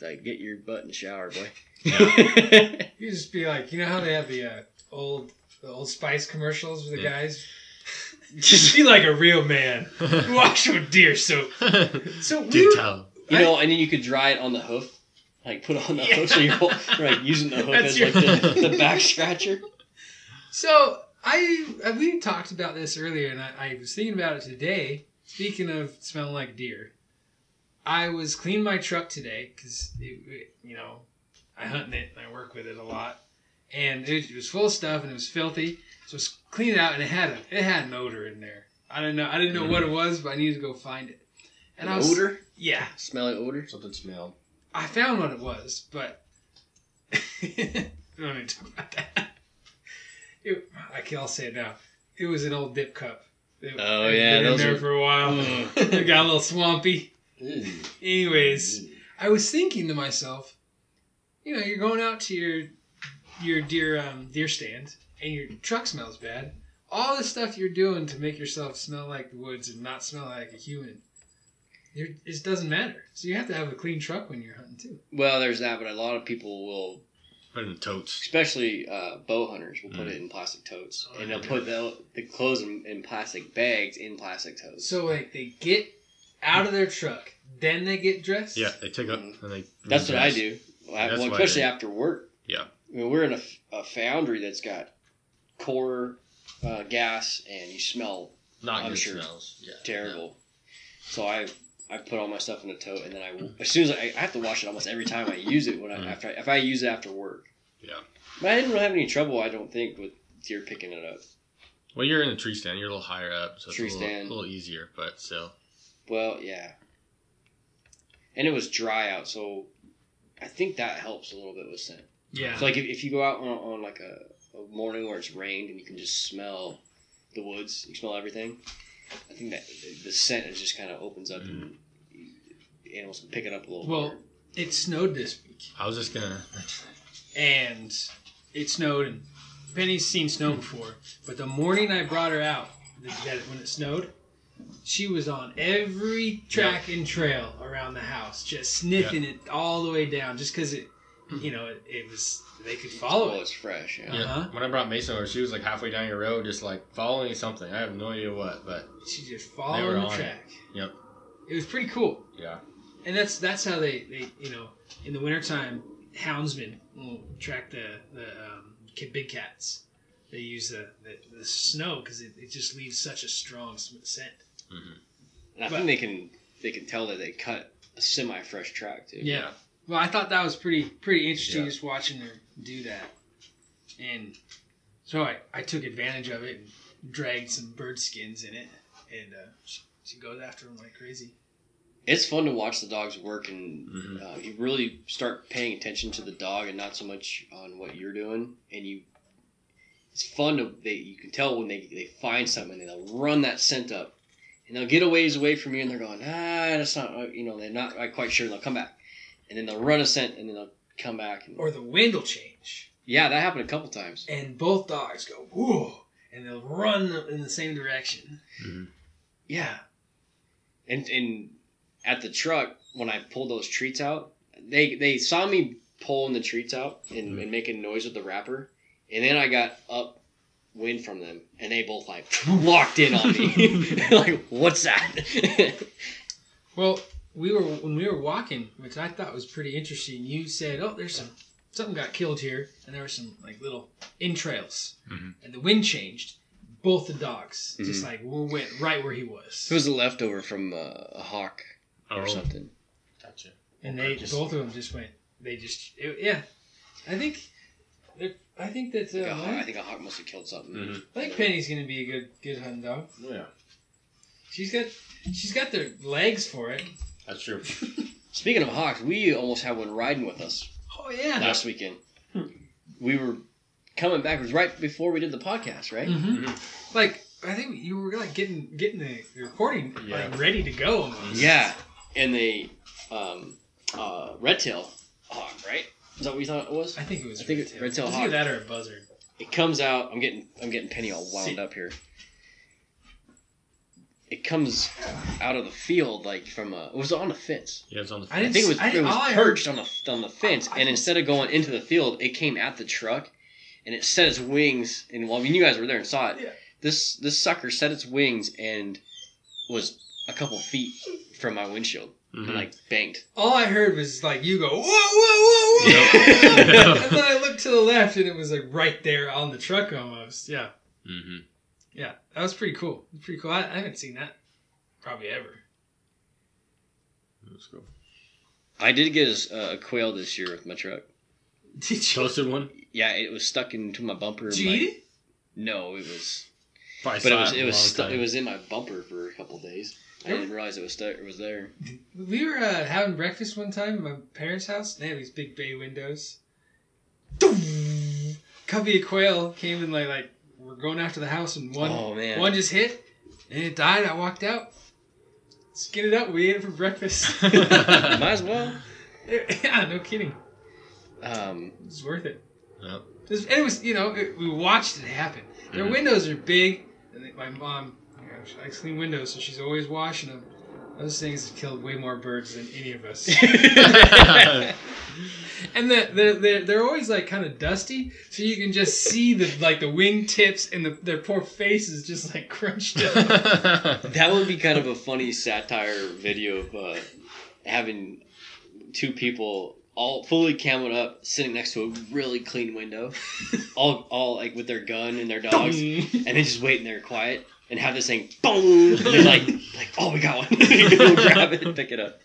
like get your butt in the shower, boy. You just be like, you know how they have the uh, old the old Spice commercials with the Yeah. guys. Just be like a real man. Wash with deer soap. So we Deer were- You know, and then you could dry it on the hoof. Like put on the hoof so you're, hol- you're like using the hoof That's as your- like the, the back scratcher. So I uh, we talked about this earlier, and I, I was thinking about it today. Speaking of smelling like deer, I was cleaning my truck today because you know I hunt in it and I work with it a lot, and it, it was full of stuff and it was filthy. So I was cleaning it out, and it had a it had an odor in there. I didn't know I didn't know what it was, but I needed to go find it. And I was odor, yeah, smelly odor. Something smelled. I found what it was, but I don't need to talk about that. It, I can, I'll say it now. It was an old dip cup They, Oh, they've yeah, been in there are- for a while. Mm. it got a little swampy. Ew. Anyways, I was thinking to myself, you know, you're going out to your your deer um, deer stand, and your truck smells bad. All the stuff you're doing to make yourself smell like the woods and not smell like a human, you're, it doesn't matter. So you have to have a clean truck when you're hunting too. Well, there's that, but a lot of people will, Put it in totes. especially uh, bow hunters, will put Mm. it in plastic totes, Oh, and they'll yeah. put the, the clothes in, in plastic bags in plastic totes. So like they get out of their truck, then they get dressed. Yeah, they take up and they. That's what I redress. do. Well, That's well, what I especially do. after work. Yeah. I mean, we're in a, f- a foundry that's got core uh, gas, and you smell Not I'm good sure. smells. Yeah. terrible. So I I put all my stuff in a tote, and then I as soon as I, I have to wash it almost every time I use it when I Mhm. after I, if I use it after work. Yeah. But I didn't really have any trouble. I don't think with deer picking it up. Well, you're in a tree stand. You're a little higher up, so it's Tree a little, stand. little easier. But still, Well, yeah. And it was dry out, so I think that helps a little bit with scent. Yeah. So like if, if you go out on, on like a, a morning where it's rained and you can just smell the woods, you smell everything. I think that the, the scent it just kind of opens up and animals can pick it up a little Well, more. it snowed this week. I was just gonna. and it snowed and Penny's seen snow before, but the morning I brought her out, th- that when it snowed, she was on every track and trail around the house, just sniffing it all the way down, just because it, you know, it, it was they could follow Oh, it. it's fresh. Yeah. Yeah. Uh-huh. When I brought Mason over, she was like halfway down your road, just like following something. I have no idea what, but She just They followed were the on it. track. Yep. It was pretty cool, yeah. and that's that's how they, they you know in the wintertime houndsmen will track the the um, big cats. They use the the, the snow because it, it just leaves such a strong scent. And I But- think they can they can tell that they cut a semi fresh track too. Yeah. Well, I thought that was pretty pretty interesting Yeah. just watching her do that. And so I, I took advantage of it and dragged some bird skins in it. And uh, she, she goes after them like crazy. It's fun to watch the dogs work, and Mhm. uh, you really start paying attention to the dog and not so much on what you're doing. And you, it's fun to they you can tell when they they find something and they'll run that scent up, and they'll get a ways away from you, and they're going ah that's not uh," you know they're not quite sure. And they'll come back, and then they'll run a scent, and then they'll come back. And, Or the wind will change. yeah, that happened a couple times. And both dogs go, whoa. And they'll run in the same direction. Yeah. And and at the truck when I pulled those treats out, they they saw me pulling the treats out and, and making noise with the wrapper, and then I got up wind from them, and they both like locked in on me, like what's that? Well, we were when we were walking, which I thought was pretty interesting. You said, "Oh, there's some something got killed here," and there were some like little entrails, Mhm. and the wind changed. Both the dogs just like went right where he was, it was a leftover from uh, a hawk or Oh, something. gotcha. and they just- both of them just went. They just it, yeah. I think they're- I think that uh, Like a hawk- I I think a hawk must have killed something. Mhm. think Penny's gonna be a good good hunting dog. Yeah. She's got she's got the legs for it. That's true. Speaking of hawks, we almost had one riding with us Oh yeah. last weekend. We were coming back. It was right before we did the podcast, right? hmm Like I think you were like getting getting the, the recording Yeah. like ready to go. Almost. Yeah, and the um, uh, red tail hawk, right? Is that what you thought it was? I think it was. I think red it's tail. red-tailed It's hawk. either that or a buzzard. It comes out. I'm getting I'm getting Penny all wound See- up here. It comes out of the field like from a. It was on the fence. Yeah, it was on the. I I think it was I it was all I heard- perched on the on the fence, I- and instead of going into the field, it came at the truck, and it set its wings. And well, I mean, you guys were there and saw it. Yeah. This this sucker set its wings and was a couple feet from my windshield Mhm. and like banked. All I heard was like you go whoa whoa whoa whoa, Yeah. and then I looked to the left and it was like right there on the truck almost. Yeah, Mm-hmm. yeah, that was pretty cool. Pretty cool. I, I haven't seen that probably ever. Let's go. I did get a, a quail this year with my truck. Did you? Toasted one. Yeah, it was stuck into my bumper. Did you my- eat it? No, it was, Probably but it was it was long stu- it was in my bumper for a couple days. I didn't realize it was stuck. It was there. We were uh, having breakfast one time at my parents' house. They have these big bay windows. Covey of quail came in like like we're going after the house and one oh man, one just hit and it died. I walked out, skinned it up. We ate it for breakfast. Might as well. yeah, no kidding. Um, It was worth it. Yep. It was, and it was, you know, it, we watched it happen. Their Mhm. windows are big. And they- my mom, you know, she likes clean windows, so she's always washing them. Those things have killed way more birds than any of us. and the, they're, they're, they're always like kind of dusty, so you can just see the like the wing tips and the, their poor faces just like crunched up. that would be kind of a funny satire video of uh, having two people all fully camoed up sitting next to a really clean window, all all like with their gun and their dogs, and then just waiting there quiet and have this thing boom, and they're like like oh we got one, go grab it and pick it up.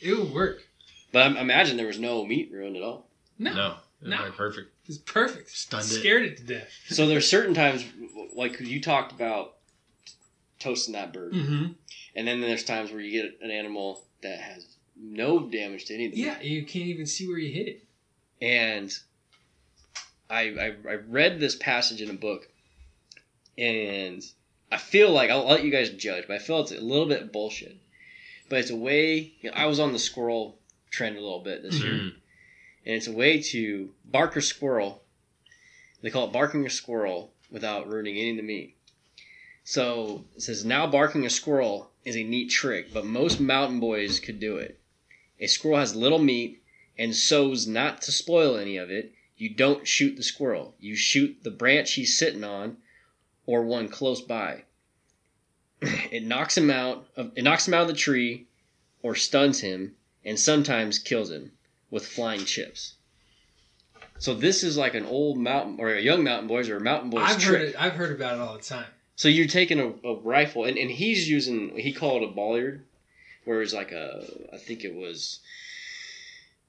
it would work. But I imagine there was no meat ruined at all. No, no, it No. like perfect. It's perfect. Stunned it. Scared it to death. So there's certain times like you talked about toasting that bird, Mm-hmm. and then there's times where you get an animal that has no damage to anything. Yeah, you can't even see where you hit it. and I, I I read this passage in a book, and I feel like I'll let you guys judge, but I feel it's a little bit bullshit. But it's a way. You know, I was on the squirrel trend a little bit this year, Mm. and it's a way to bark a squirrel. They call it barking a squirrel without ruining any of the meat. So it says now barking a squirrel is a neat trick, but most mountain boys could do it. A squirrel has little meat and so's not to spoil any of it, you don't shoot the squirrel. You shoot the branch he's sitting on or one close by. It knocks him out of it knocks him out of the tree or stuns him and sometimes kills him with flying chips. So this is like an old mountain or a young mountain boys or a mountain boys I've trick. heard it. I've heard about it all the time. So you're taking a, a rifle, and, and he's using, he called it a bolliard, where it's like a, I think it was,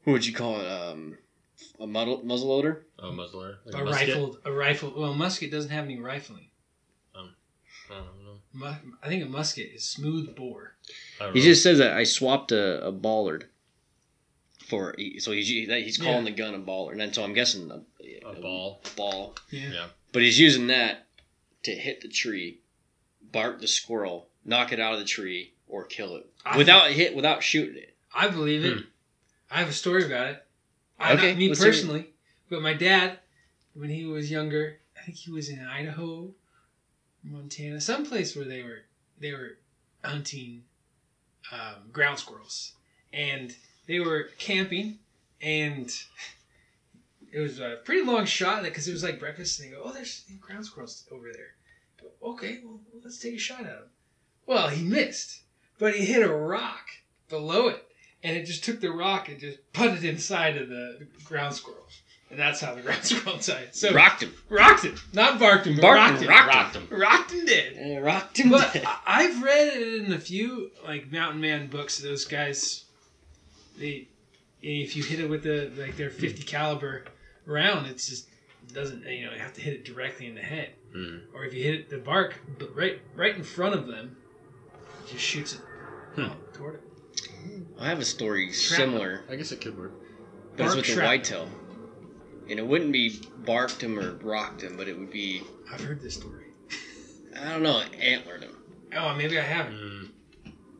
what would you call it, um, a muzzle, muzzle loader? Oh, muzzler. Like A musket? rifled, a rifle. Well, musket doesn't have any rifling. I don't know. Mu- I think a musket is smooth bore. I don't He know. just says that I swapped a, a bollard for, so he's, he's calling the gun a bollard, and so I'm guessing a, a ball. ball, Yeah. Yeah. but he's using that to hit the tree, bark the squirrel, knock it out of the tree, or kill it I- without hit, without shooting it. I believe it. Hmm. I have a story about it. I, Okay, not me let's hear it. personally, but my dad, when he was younger, I think he was in Idaho, Montana, someplace where they were they were hunting um, ground squirrels, and they were camping, and it was a pretty long shot because it was like breakfast, and they go, "Oh, there's ground squirrels over there." Go, Okay, well, let's take a shot at them. Well, he missed, but he hit a rock below it and it just took the rock and just put it inside of the ground squirrel. And that's how the ground squirrel died. So Rocked him. rocked it, not barked him, but Barked rocked him, him. rocked Rocked him. Rocked him dead. Uh, rocked him But dead. I- I've read it in a few like Mountain Man books. Those guys, they, if you hit it with the like their 50 caliber round, it's just it doesn't you know you have to hit it directly in the head. Mm. Or if you hit it the bark, but right right in front of them, it just shoots it Hmm. out toward it. I have a story Shrapnel. similar, I guess it could work. but it's Bark with the shrapnel. whitetail. And it wouldn't be barked him or rocked him, but it would be, I've heard this story. I don't know, antlered him. Oh, maybe I haven't. Mm.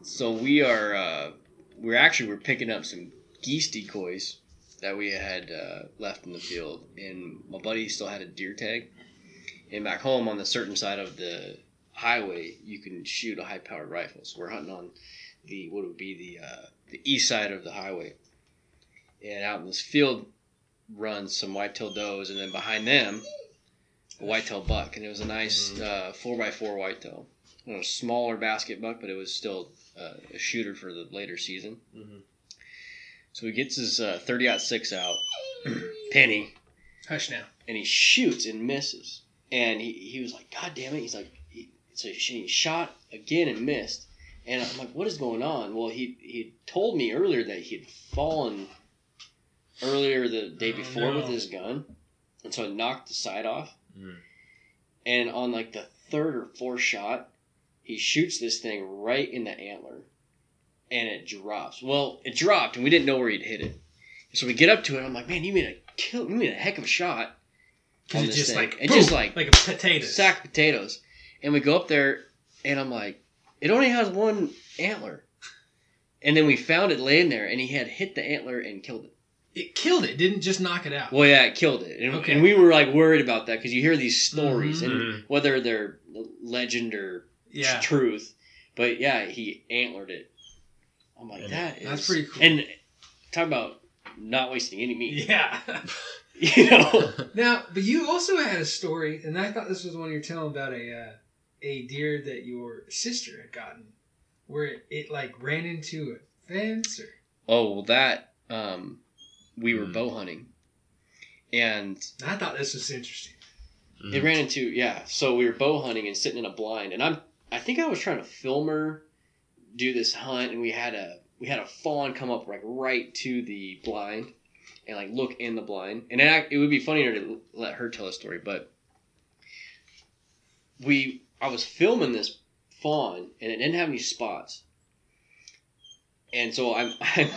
So we are, uh, we're actually, we're picking up some geese decoys that we had uh, left in the field. And my buddy still had a deer tag. And back home on the certain side of the highway, you can shoot a high powered rifle. So we're hunting on the, what would be the, uh, the east side of the highway. And out in this field runs some whitetail does, and then behind them, a whitetail buck. And it was a nice uh, 4x4 whitetail. You know, a smaller basket buck, but it was still uh, a shooter for the later season. Mhm. So he gets his uh, 30 six out, penny, Hush now. and he shoots and misses. And he, he was like, God damn it. He's like, he, so he shot again and missed. And I'm like, what is going on? Well, he he told me earlier that he had fallen earlier the day Oh, before no. with his gun. And so it knocked the side off. Mm. And on like the third or fourth shot, he shoots this thing right in the antler. And it drops. Well, it dropped, and we didn't know where he'd hit it. So we get up to it. I'm like, man, you made a kill. You made a heck of a shot. Because on it's this just thing. like It's just like like a potato. sack of potatoes. And we go up there, and I'm like, it only has one antler. And then we found it laying there, and he had hit the antler and killed it. It killed it. Didn't just knock it out. Well, yeah, it killed it, and, Okay. and we were like worried about that because you hear these stories, Mhm. and whether they're legend or yeah. truth, but yeah, he antlered it. I'm like, And that is that's pretty cool. And talk about not wasting any meat, Yeah. you know. now, but you also had a story, and I thought this was one you're telling about a uh, a deer that your sister had gotten, where it, it like ran into a fence or. Oh, well, that um, we were Mm. bow hunting, and I thought this was interesting. Mhm. It ran into yeah. So we were bow hunting and sitting in a blind, and I'm I think I was trying to film her do this hunt, and we had a we had a fawn come up like right to the blind and like look in the blind, and it, it would be funnier to let her tell a story, but we I was filming this fawn and it didn't have any spots, and so I'm I'm.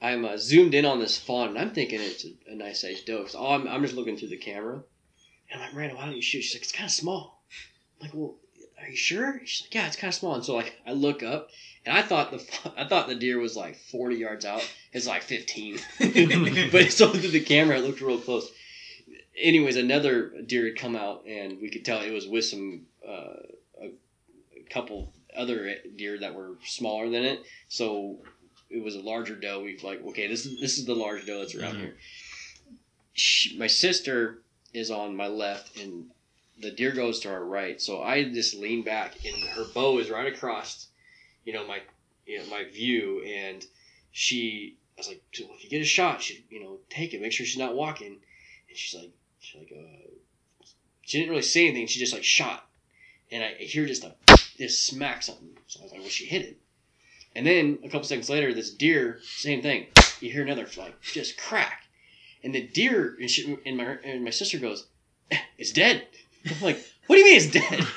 I'm uh, zoomed in on this fawn, and I'm thinking it's a, a nice sized doe. So I'm, I'm just looking through the camera, and I'm like, Miranda, why don't you shoot? She's like, it's kind of small. I'm like, well, are you sure? She's like, yeah, it's kind of small. And so like, I look up, and I thought the I thought the deer was like 40 yards out. It's like 15, but it's so through the camera, it looked real close. Anyways, another deer had come out, and we could tell it was with some uh, a, a couple other deer that were smaller than it. So it was a larger doe. We like, okay, this is this is the large doe that's around Mhm. here. She, my sister is on my left, and the deer goes to our right. So I just lean back, and her bow is right across, you know, my you know my view, and she. I was like, "So if you get a shot, she, you know, take it. Make sure she's not walking. And she's like, she's like, uh, she didn't really say anything. She just like shot, and I hear just a just smack something. So I was like, well, she hit it. And then a couple seconds later, this deer, same thing. You hear another like just crack, and the deer and, she, and my and my sister goes, "It's dead." I'm like, "What do you mean it's dead?"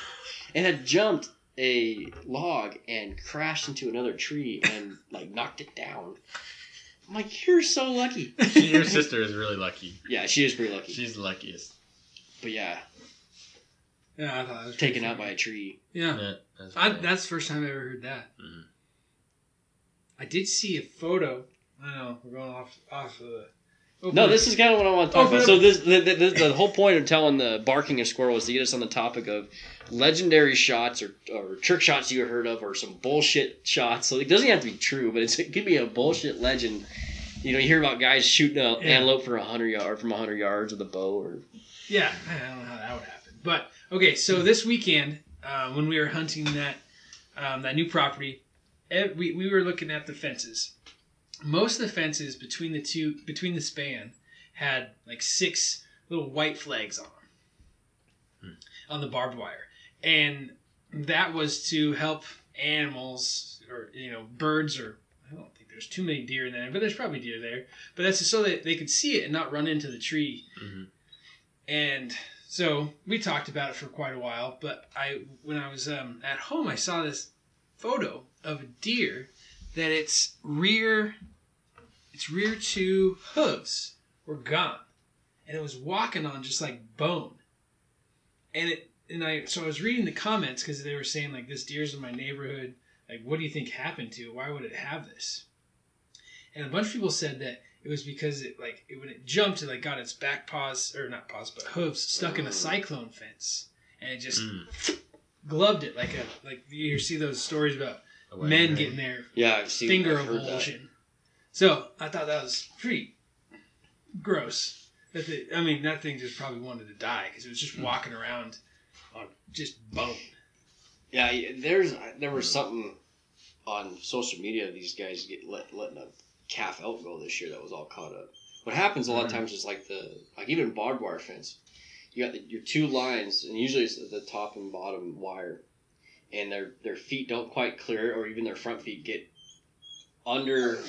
And had jumped a log and crashed into another tree and like knocked it down. I'm like, "You're so lucky." Your sister is really lucky. Yeah, she is pretty lucky. She's the luckiest. But yeah, Yeah, I thought it was taken out by funny. a tree. Yeah, Yeah, that's I, that's the first time I ever heard that. Mhm. I did see a photo. I don't know we're going off off of the. open- No, this is kind of what I want to talk Open about. up- So this the, the, the, the whole point of telling the barking a squirrel is to get us on the topic of legendary shots or, or trick shots you heard of or some bullshit shots. So it doesn't have to be true, but it's, it could be a bullshit legend. You know, you hear about guys shooting an Yeah. antelope for a hundred yard from hundred yards with a bow, or Yeah, I don't know how that would happen. But okay, so this weekend uh, when we were hunting that um, that new property, ev- we we were looking at the fences. Most of the fences between the two between the span had like six little white flags on them on the barbed wire, and that was to help animals or you know birds or I don't think there's too many deer in there, but there's probably deer there. But that's just so that they could see it and not run into the tree. Mhm. And so we talked about it for quite a while. But I, when I was um, at home, I saw this photo of a deer that its rear, its rear two hooves were gone, and it was walking on just like bone. And it, and I, so I was reading the comments because they were saying like this deer's in my neighborhood. Like, what do you think happened to it? Why would it have this? And a bunch of people said that it was because it like it, when it jumped, it like got its back paws or not paws but hooves stuck in a cyclone fence, and it just Mm. Gloved it like a like you see those stories about A wedding men ring. getting their yeah, I've seen finger I've heard that. avulsion. So I thought that was pretty gross. That the, I mean, that thing just probably wanted to die because it was just walking around on just bone. Yeah, there's there was something on social media. These guys get let, letting a calf elk go this year that was all caught up. What happens a lot of Mhm. times is like the like even barbed wire fence. You got the, your two lines, and usually it's the top and bottom wire, and their their feet don't quite clear, or even their front feet get under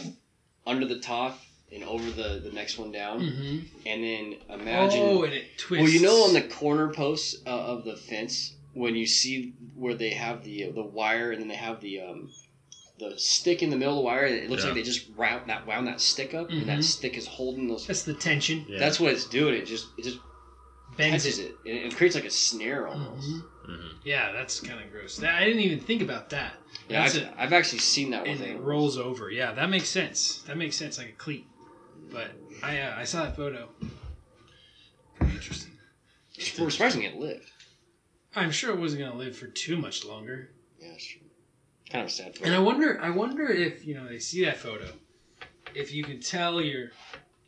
under the top and over the the next one down, Mm-hmm. and then imagine. Oh, and it twists. Well, you know, on the corner posts uh, of the fence, when you see where they have the the wire, and then they have the um, the stick in the middle of the wire, and it looks Yeah. like they just round that wound that stick up, and that Mhm. stick is holding those. that's the tension Yeah. That's what it's doing. It just it just bends it. it, it creates like a snare almost. Mhm. Mhm. Yeah, that's kind of gross. That, I didn't even think about that. Yeah, I've, it. I've actually seen that And it animals. rolls over. Yeah, that makes sense. That makes sense, like a cleat. But I uh, I saw that photo. Pretty interesting. We're surprising it lived. I'm sure it wasn't gonna live for too much longer. Yeah, that's true. Kind of a sad. And I wonder, I wonder if you know they see that photo, if you can tell your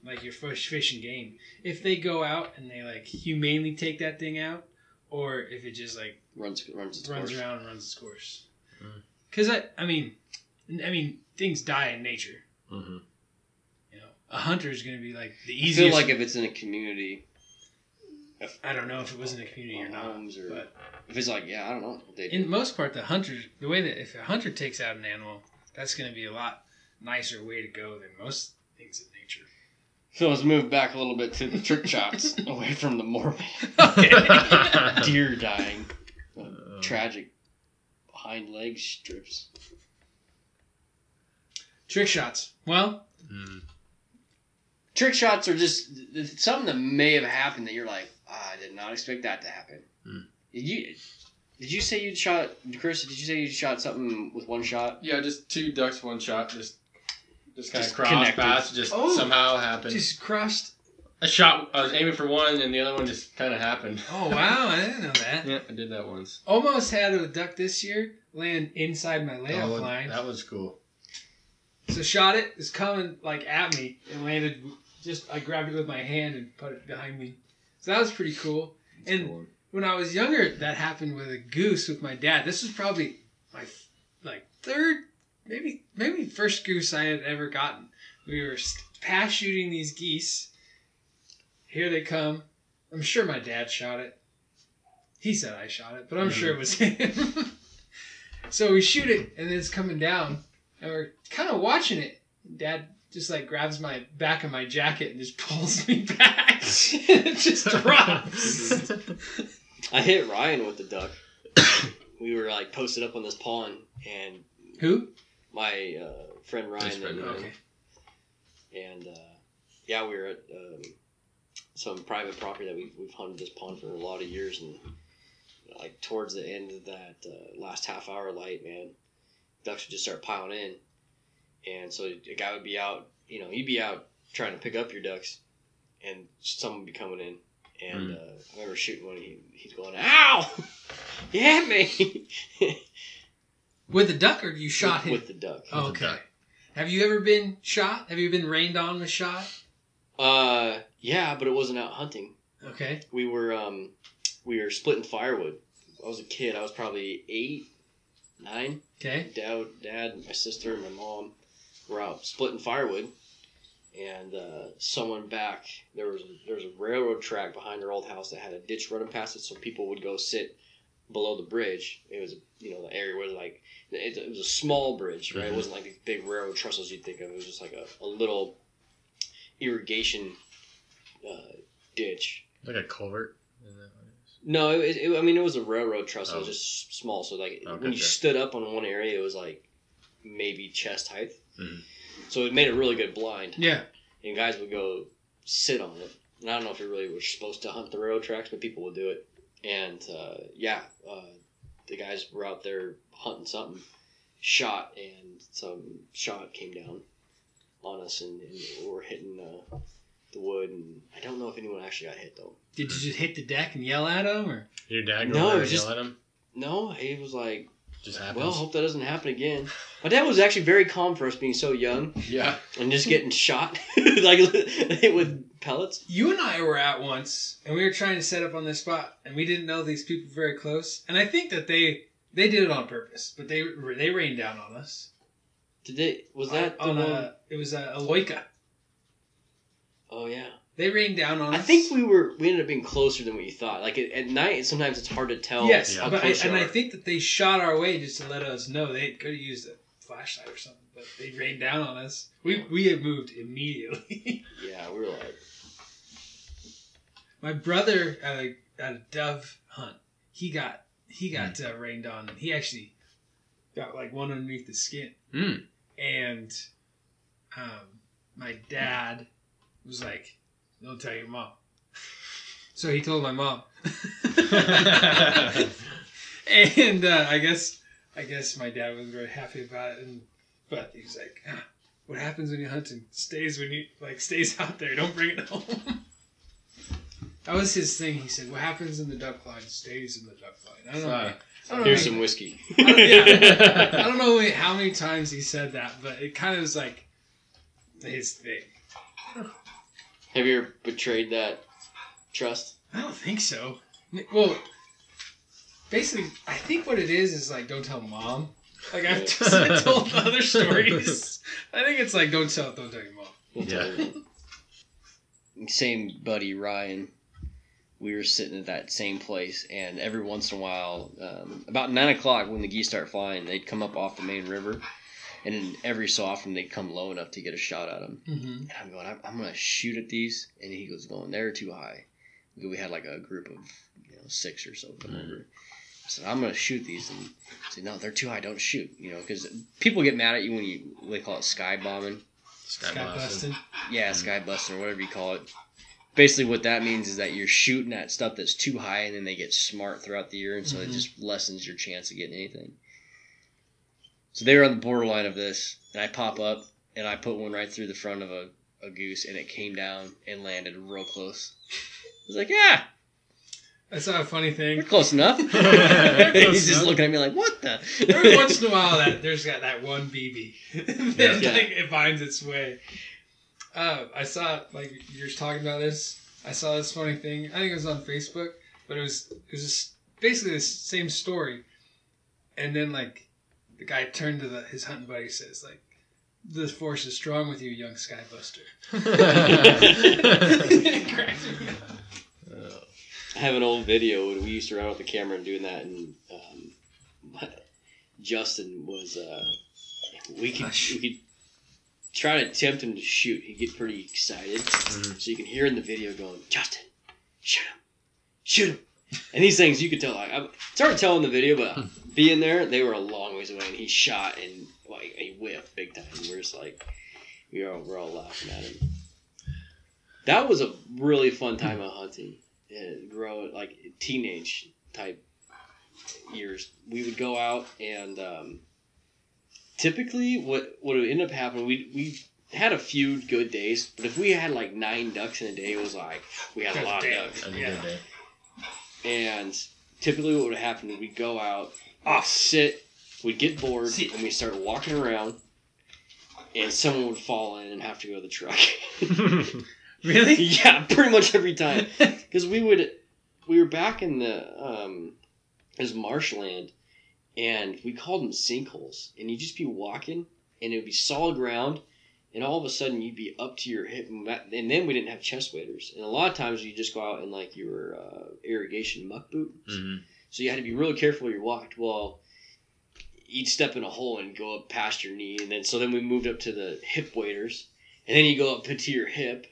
like your fish, fish and game, if they go out and they like humanely take that thing out, or if it just like runs runs its runs course. around and runs its course. Because I, I mean, I mean things die in nature. Mhm. You know, a hunter is going to be like the I easiest. feel like if it's in a community, I don't know if it was in a community or not, or but if it's like yeah, I don't know. what They do. in most part, the hunter, the way that if a hunter takes out an animal, that's going to be a lot nicer way to go than most things in nature. So let's move back a little bit to the trick shots, away from the morbid deer dying, uh, tragic hind leg strips. Trick shots. Well, Mm. Trick shots are just something that may have happened that you're like, ah, I did not expect that to happen. Hmm. Did you? Did you say you shot Chris? Did you say you shot something with one shot? Yeah, just two ducks, one shot. Just, just kind of Just cross connected. paths. Just Oh. somehow happened. just crossed. a shot. I was aiming for one, and the other one just kind of happened. Oh wow, I didn't know that. Yeah, I did that once. Almost had a duck this year land inside my layout Oh, line. that was cool. So shot it. It's coming like at me and landed. Just I grabbed it with my hand and put it behind me. So that was pretty cool. And Cool. when I was younger, that happened with a goose with my dad. This was probably my like third, maybe maybe first goose I had ever gotten. We were pass shooting these geese. Here they come. I'm sure my dad shot it. He said I shot it, but I'm sure it was him. so we shoot it, and it's coming down, and we're kind of watching it. Dad just like grabs my back of my jacket and just pulls me back. it just drops. I hit Ryan with the duck. we were like posted up on this pond, and Who? My uh, friend Ryan, His friend and, Ryan. Okay. and uh, yeah, we were at um, some private property that we've, we've hunted this pond for a lot of years, and like towards the end of that uh, last half hour light, man, ducks would just start piling in, and so a guy would be out, you know, he'd be out trying to pick up your ducks, and someone would be coming in. And Mm. uh, I remember shooting one. He, he's going, "Ow! You hit me!" With the duck, or you shot with, him? with the duck. Oh, okay. duck. Have you ever been shot? Have you been rained on with shot? Uh, yeah, but it wasn't out hunting. Okay. we were um we were splitting firewood. I was a kid. I was probably eight, nine. Okay. Dad, dad, my sister, and my mom were out splitting firewood, and uh, someone back there was there was a railroad track behind their old house that had a ditch running past it, so people would go sit below the bridge. It was you know the area was like it, it was a small bridge, right? It Mhm. wasn't like these big railroad trestles you'd think of. It was just like a, a little irrigation uh, ditch. Like a culvert. Is that what it is? No, it, it, I mean it was a railroad trestle. It was Oh. just small. So like Okay, when you sure. stood up on one area, it was like maybe chest height. Mhm. So it made a really good blind, Yeah. and guys would go sit on it. And I don't know if you really were supposed to hunt the railroad tracks, but people would do it. And uh, yeah, uh, the guys were out there hunting something, shot, and some shot came down on us, and, and we were hitting uh, the wood. And I don't know if anyone actually got hit though. Did you just hit the deck and yell at him, or? Your dad go No, over and just- yell at him? No, he was like. Just happens. Well, hope that doesn't happen again. My dad was actually very calm for us being so young Yeah. and just getting shot like it with pellets. You and I were out once, and we were trying to set up on this spot, and we didn't know these people very close. And I think that they they did it on purpose, but they they rained down on us. Did they? Was that the on one? a? It was a, a loika. oh yeah. They rained down on I us. I think we were we ended up being closer than what you thought. Like at, at night, sometimes it's hard to tell. Yes, how but I, you and I think that they shot our way just to let us know they could have used a flashlight or something, but they rained down on us. We we had moved immediately. yeah, we were like, My brother at a at a dove hunt, he got he got uh, rained on, and he actually got like one underneath the skin. Mm. And um, my dad was like, "Don't tell your mom." So he told my mom. and uh, I guess I guess my dad was very happy about it, and but he was like, "Ah, "What happens when you hunt and stays when you like stays out there? Don't bring it home." that was his thing. He said, "What happens in the duck line stays in the duck line." I don't know. Uh, I don't Here's how- some whiskey. I don't, yeah, I don't know how many times he said that, but it kind of was like his thing. Have you ever betrayed that trust? I don't think so. Well, basically, I think what it is is like don't tell mom. Like I've just told other stories. I think it's like don't tell, don't tell your mom. We'll Yeah. Same buddy Ryan. We were sitting at that same place, and every once in a while, um, about nine o'clock when the geese start flying, they'd come up off the main river, and then every so often they'd come low enough to get a shot at them. Mm-hmm. And I'm going, I'm, I'm gonna shoot at these, and he goes, going, they're too high. We had like a group of you know six or so come over. I said, I'm gonna shoot these, and I said, no, they're too high. Don't shoot. You know, because people get mad at you when you they call it sky bombing. Sky Sky blasting. busting. Yeah, sky busting or whatever you call it. Basically, what that means is that you're shooting at stuff that's too high, and then they get smart throughout the year, and so it Mhm. just lessens your chance of getting anything. So they were on the borderline of this, and I pop up, and I put one right through the front of a, a goose, and it came down and landed real close. I was like, yeah, I saw a funny we're thing. close enough. Close He's just enough. looking at me like, what the? Every once in a while, that there's got that one BB that Yeah. like, it finds its way. Uh, I saw like you're talking about this. I saw this funny thing. I think it was on Facebook, but it was it was just basically the same story. And then like the guy turned to the, his hunting buddy and says like, "The force is strong with you, young skybuster." It cracks me up. I have an old video when we used to run with the camera and doing that, and um, Justin was. Uh, we could we could try to tempt him to shoot. He'd get pretty excited, Mhm. so you can hear in the video going, "Justin, shoot him, shoot him." And these things you could tell. Like, I- it's hard to tell in the video, but being there, they were a long ways away, and he shot and like he whiffed big time. We're just like, we are we're all laughing at him. That was a really fun time of hunting and grow like teenage type years. We would go out and um, typically what what would end up happening we we had a few good days, but if we had like nine ducks in a day, it was like we had a lot of ducks. That's a good day. And typically, what would happen is we'd go out, off sit, we'd get bored, Sit. and we start walking around, and someone would fall in and have to go to the truck. Really? yeah, pretty much every time. Because we would, we were back in the, um, it was marshland, and we called them sinkholes. And you'd just be walking, and it would be solid ground, and all of a sudden you'd be up to your hip. And that- and then we didn't have chest waders. And a lot of times you just go out in like your uh, irrigation muck boot. Mhm. So you had to be really careful where you walked. Well, you'd step in a hole and go up past your knee, and then so then we moved up to the hip waders, and then you go up to your hip,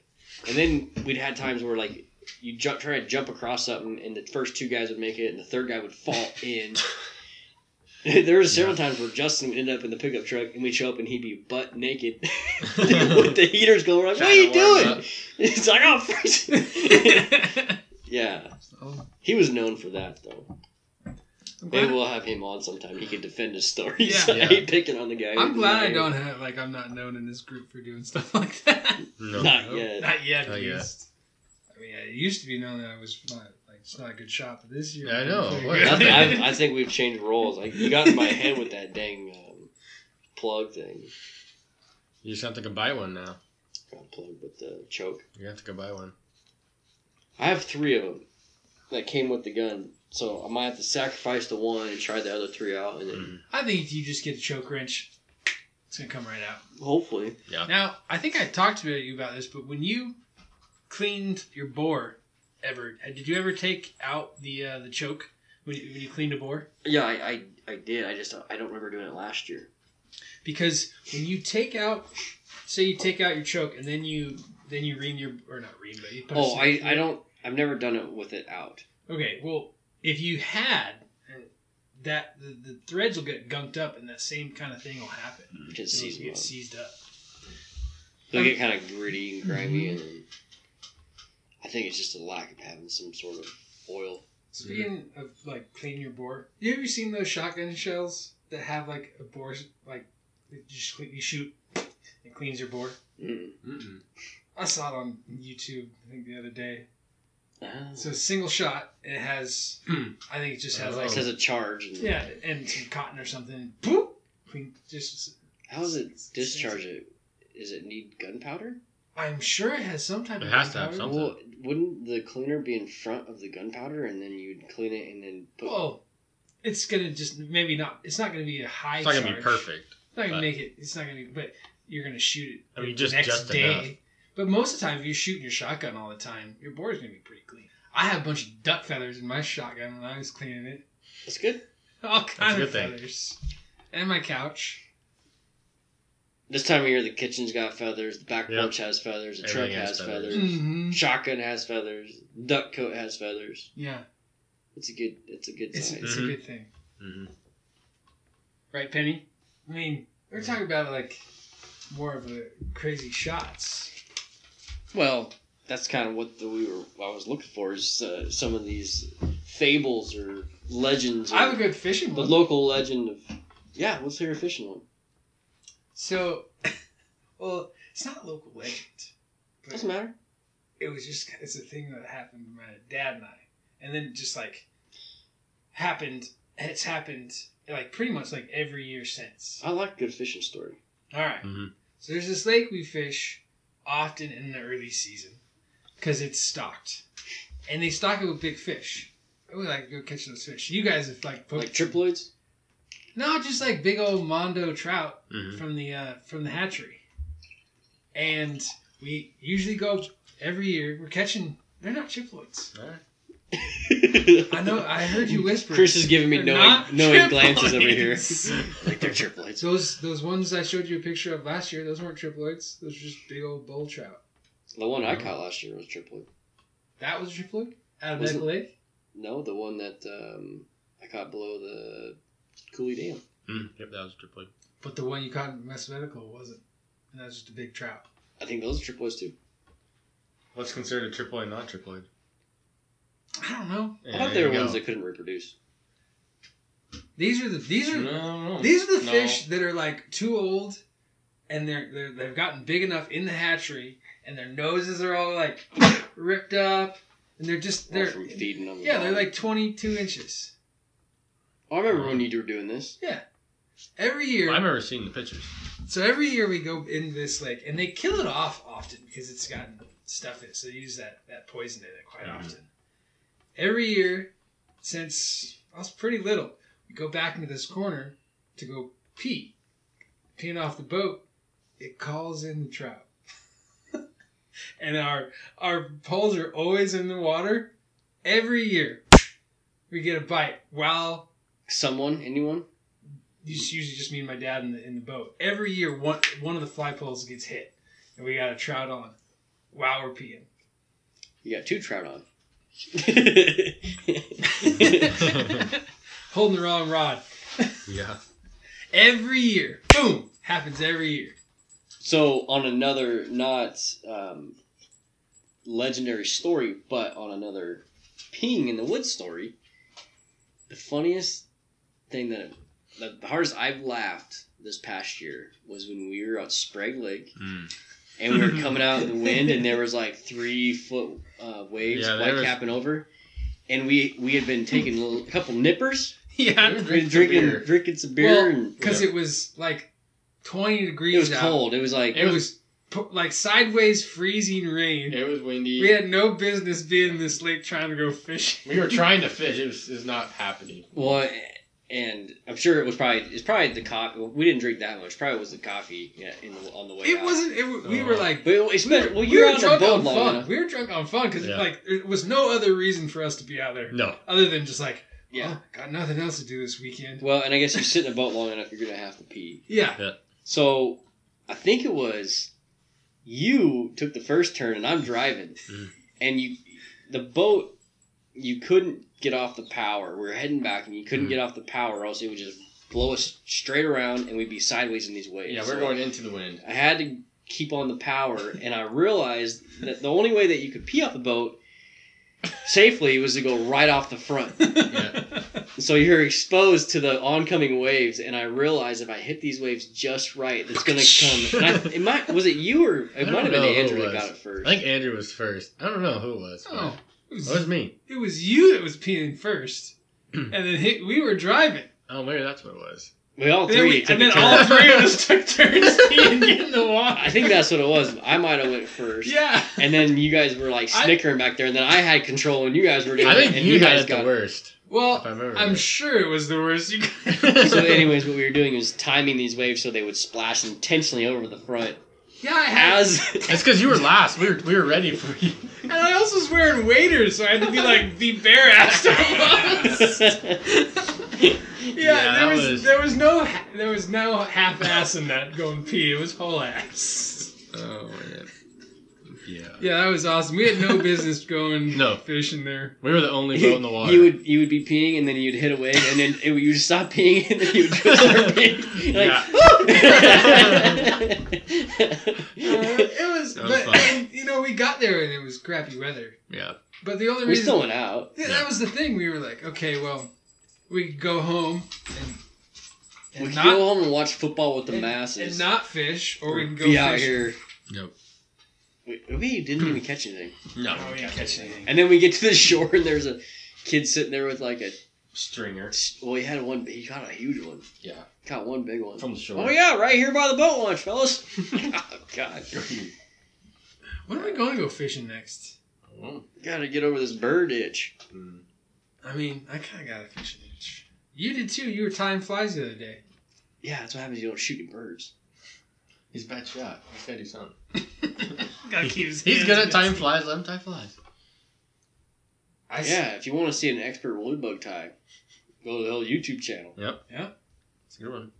and then we'd had times where like you jump, try to jump across something, and the first two guys would make it, and the third guy would fall in. there was several times where Justin would end up in the pickup truck, and we'd show up, and he'd be butt naked with the heaters going. Like, what are you doing? up. It's like, oh, freezing. yeah. He was known for that, though. I'm Maybe we'll have him on sometime. He could defend his stories. Yeah. I hate picking on the guy. I'm glad I don't have like I'm not known in this group for doing stuff like that. No. Not Nope, yet. Not yet. Not at yet. least. I mean, it used to be known that I was not like it's not a good shot, but this year I know. pretty What? good. I, I, I think we've changed roles. Like you got in my head with that dang um, plug thing. You just have to go buy one now. Not plug, but the choke. You have to go buy one. I have three of them that came with the gun, so I might have to sacrifice the one and try the other three out, and then Mhm. I think if you just get a choke wrench, it's gonna come right out. hopefully. Yeah. Now, I think I talked to you about this, but when you cleaned your bore, ever did you ever take out the uh, the choke when you, when you cleaned a bore? Yeah, I, I, I did. I just I don't remember doing it last year. Because when you take out, say you take out your choke and then you then you ream your or not ream, but you put Oh, I, I don't. I've never done it with it out. Okay, well, if you had uh, that, the, the threads will get gunked up, and that same kind of thing will happen. Because It'll get seized up. They'll get kind of gritty and grimy, and then I think it's just a lack of having some sort of oil. Speaking of like clean your bore, you ever seen those shotgun shells that have like a bore like you just you shoot, it cleans your bore. Mm. Mm-mm. I saw it on YouTube I think the other day. Ah. So a single shot, it has I think it just has Oh. like It says a charge. And yeah, and some cotton or something. Boop, clean. Just How does it discharge it? Does it need gunpowder? I'm sure it has some type It of It has to have gunpowder. something. Well, wouldn't the cleaner be in front of the gunpowder and then you'd clean it and then put. Well, it's gonna just maybe not. It's not gonna be a high. It's not gonna be charge. perfect. It's not gonna but- make it. It's not gonna be. But you're gonna shoot it. I mean, the just- next just day. enough. But most of the time, if you're shooting your shotgun all the time, your board's gonna be pretty clean. I have a bunch of duck feathers in my shotgun when I was cleaning it. That's good. All kind a of good thing. feathers. And my couch. This time of year, the kitchen's got feathers, the back Yep. porch has feathers, the truck has has feathers. feathers, Mm-hmm. shotgun has feathers, duck coat has feathers. Yeah, It's a good. It's a good it's sign. it's Mhm. a good thing, hmm right, Penny? I mean, we're talking about like more of a crazy shots. Well, that's kind of what the, we were. I was looking for is uh, some of these fables or legends. Or I have a good fishing the one. local legend of. Yeah, let's hear a fishing one. So, well, it's not a local legend. but Doesn't matter. It was just it's a thing that happened to my dad and I, and then it just like happened. It's happened like pretty much like every year since. I like good fishing story. All right. Mhm. So there's this lake we fish often in the early season because it's stocked, and they stock it with big fish. We like to go catch those fish. You guys have like Like triploids. No, just like big old mondo trout Mhm. from the uh, from the hatchery, and we usually go every year. We're catching. They're not chiploids. I know. I heard you whisper. Chris is giving me They're knowing, knowing glances over here. like they're triploids. Those those ones I showed you a picture of last year. Those weren't triploids. Those were just big old bull trout. The one I caught last year was triploid. That was a triploid out of Was that it? lake. No, the one that um, I caught below the Coulee Dam. Mm, yep, that was triploid. But the one you caught in West Medical wasn't. And that was just a big trout. I think those are triploids too. What's considered a triploid, not triploid? I don't know. I thought they were ones that couldn't reproduce. These are the these are No, no. These are the No. fish that are like too old, and they're, they're they've gotten big enough in the hatchery, and their noses are all like ripped up, and they're just They're they're from feeding them. yeah they're like twenty two inches. I remember when you were doing this. Yeah. Every year, I've remember seeing the pictures. so every year we go in this lake, and they kill it off often because it's gotten stuff in it, so they use that that poison in it quite Mhm. often. Every year, since I was pretty little, we go back into this corner to go pee. Peeing off the boat, it calls in the trout. and our our poles are always in the water. Every year, we get a bite while Someone, anyone? you usually just me and my dad in the in the boat. Every year, one one of the fly poles gets hit, and we got a trout on while we're peeing. You got two trout on. Holding the wrong rod. Yeah. Every year, boom, happens every year. so on another not um, legendary story, but on another peeing in the woods story, the funniest thing that the, the hardest I've laughed this past year was when we were at Sprague Lake Mm. and we were coming out in the wind and there was like three foot uh, waves Yeah, there white was- capping over, and we we had been taking a, little, a couple nippers, Yeah, we Drink been some drinking beer. drinking some beer, well, and because Yeah. it was like twenty degrees. it was out. cold. It was like It was pu- like sideways freezing rain. It was windy. We had no business being in this lake trying to go fishing. We were trying to fish. It was, it was not happening. Well, and I'm sure it was probably it's probably the coffee. We didn't drink that much. Probably it was the coffee yeah, in the, on the way. It out. wasn't. It, we Oh. were like. But it, it's we were, been, well, you're were on the drunk boat on fun. enough. We were drunk on fun because Yeah. like there was no other reason for us to be out there No. other than just like Yeah. oh, got nothing else to do this weekend. Well, and I guess you sit in a boat long enough, you're gonna have to pee. Yeah, So I think it was you took the first turn, and I'm driving, Mhm. and you the boat you couldn't get off the power. We were heading back, and you couldn't Mhm. get off the power, or else it would just blow us straight around, and we'd be sideways in these waves. Yeah, we're So going into the wind. I had to keep on the power, and I realized that the only way that you could pee off the boat safely was to go right off the front. Yeah. So you're exposed to the oncoming waves, and I realized if I hit these waves just right, it's gonna come. And I, it might was it you or it don't might have been Andrew that got it first. I think Andrew was first. I don't know who it was. but Oh, it was, oh, It was me. it was you that was peeing first, and then hit, we were driving. Oh, maybe that's what it was. we all And then, three we, took and then turn. all three of us took turns peeing getting the water. I think that's what it was. I might have went first. Yeah. And then you guys were like I- snickering back there, and then I had control, and you guys were doing I it, think and you, guys had it the worst. Well. I'm right. sure it was the worst. You So, anyways, what we were doing was timing these waves so they would splash intentionally over the front. Yeah, I had. As It's because you were last. We were we were ready for you. and I also was wearing waders, so I had to be like the bare assed almost. Yeah, Yeah, there was, was- there was no there was no half ass in that going pee. It was whole ass. Oh man. Yeah. Yeah, that was awesome. We had no business going No. fishing there. We were the only boat in the water. You would you would be peeing and then you'd hit a wave and then it, you'd stop peeing and then you would just start peeing. You're like, Uh, it was, That was but fun. and, you know we got there and it was crappy weather. yeah. But the only reason we still went out. Yeah, Yeah. that was the thing. We were like, okay, well, we could go home and, and We could not go home and watch football with the and, masses. and not fish, or we can go be out here. Yep. We, we didn't even catch anything. No. Oh, we didn't catch anything. And then we get to the shore and there's a kid sitting there with like a Stringer well he had one he got a huge one. Yeah. Got one big one. from the shore. Oh yeah, right here by the boat launch, fellas. oh god. When are we going to go fishing next? Oh. Gotta get over this bird itch. Mm. I mean, I kind of got a fishing itch. You did too. You were tying flies the other day. Yeah, that's what happens. You don't shoot any birds. He's bad shot. He's gotta do something. Gotta keep his He's hands good at busy. tying flies. Let him tie flies. I s- Yeah, if you want to see an expert wood bug tie, go to the whole YouTube channel. Yep, Yeah. it's a good one.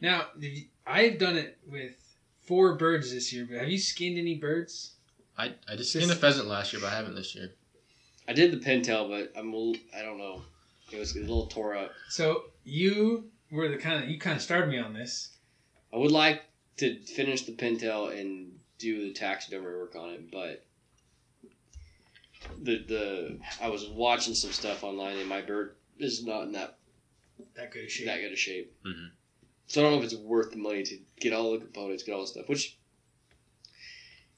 Now, did I've done it with four birds this year, but have you skinned any birds? I, I just skinned a pheasant last year, but I haven't this year. I did the pintail, but I'm a little, I don't know. It was a little tore up. So you were the kind of you kind of started me on this. I would like to finish the pintail and do the taxidermy work on it, but the the I was watching some stuff online and my bird is not in that That good shape. that good a shape. Mhm. So I don't know if it's worth the money to get all the components, get all the stuff, which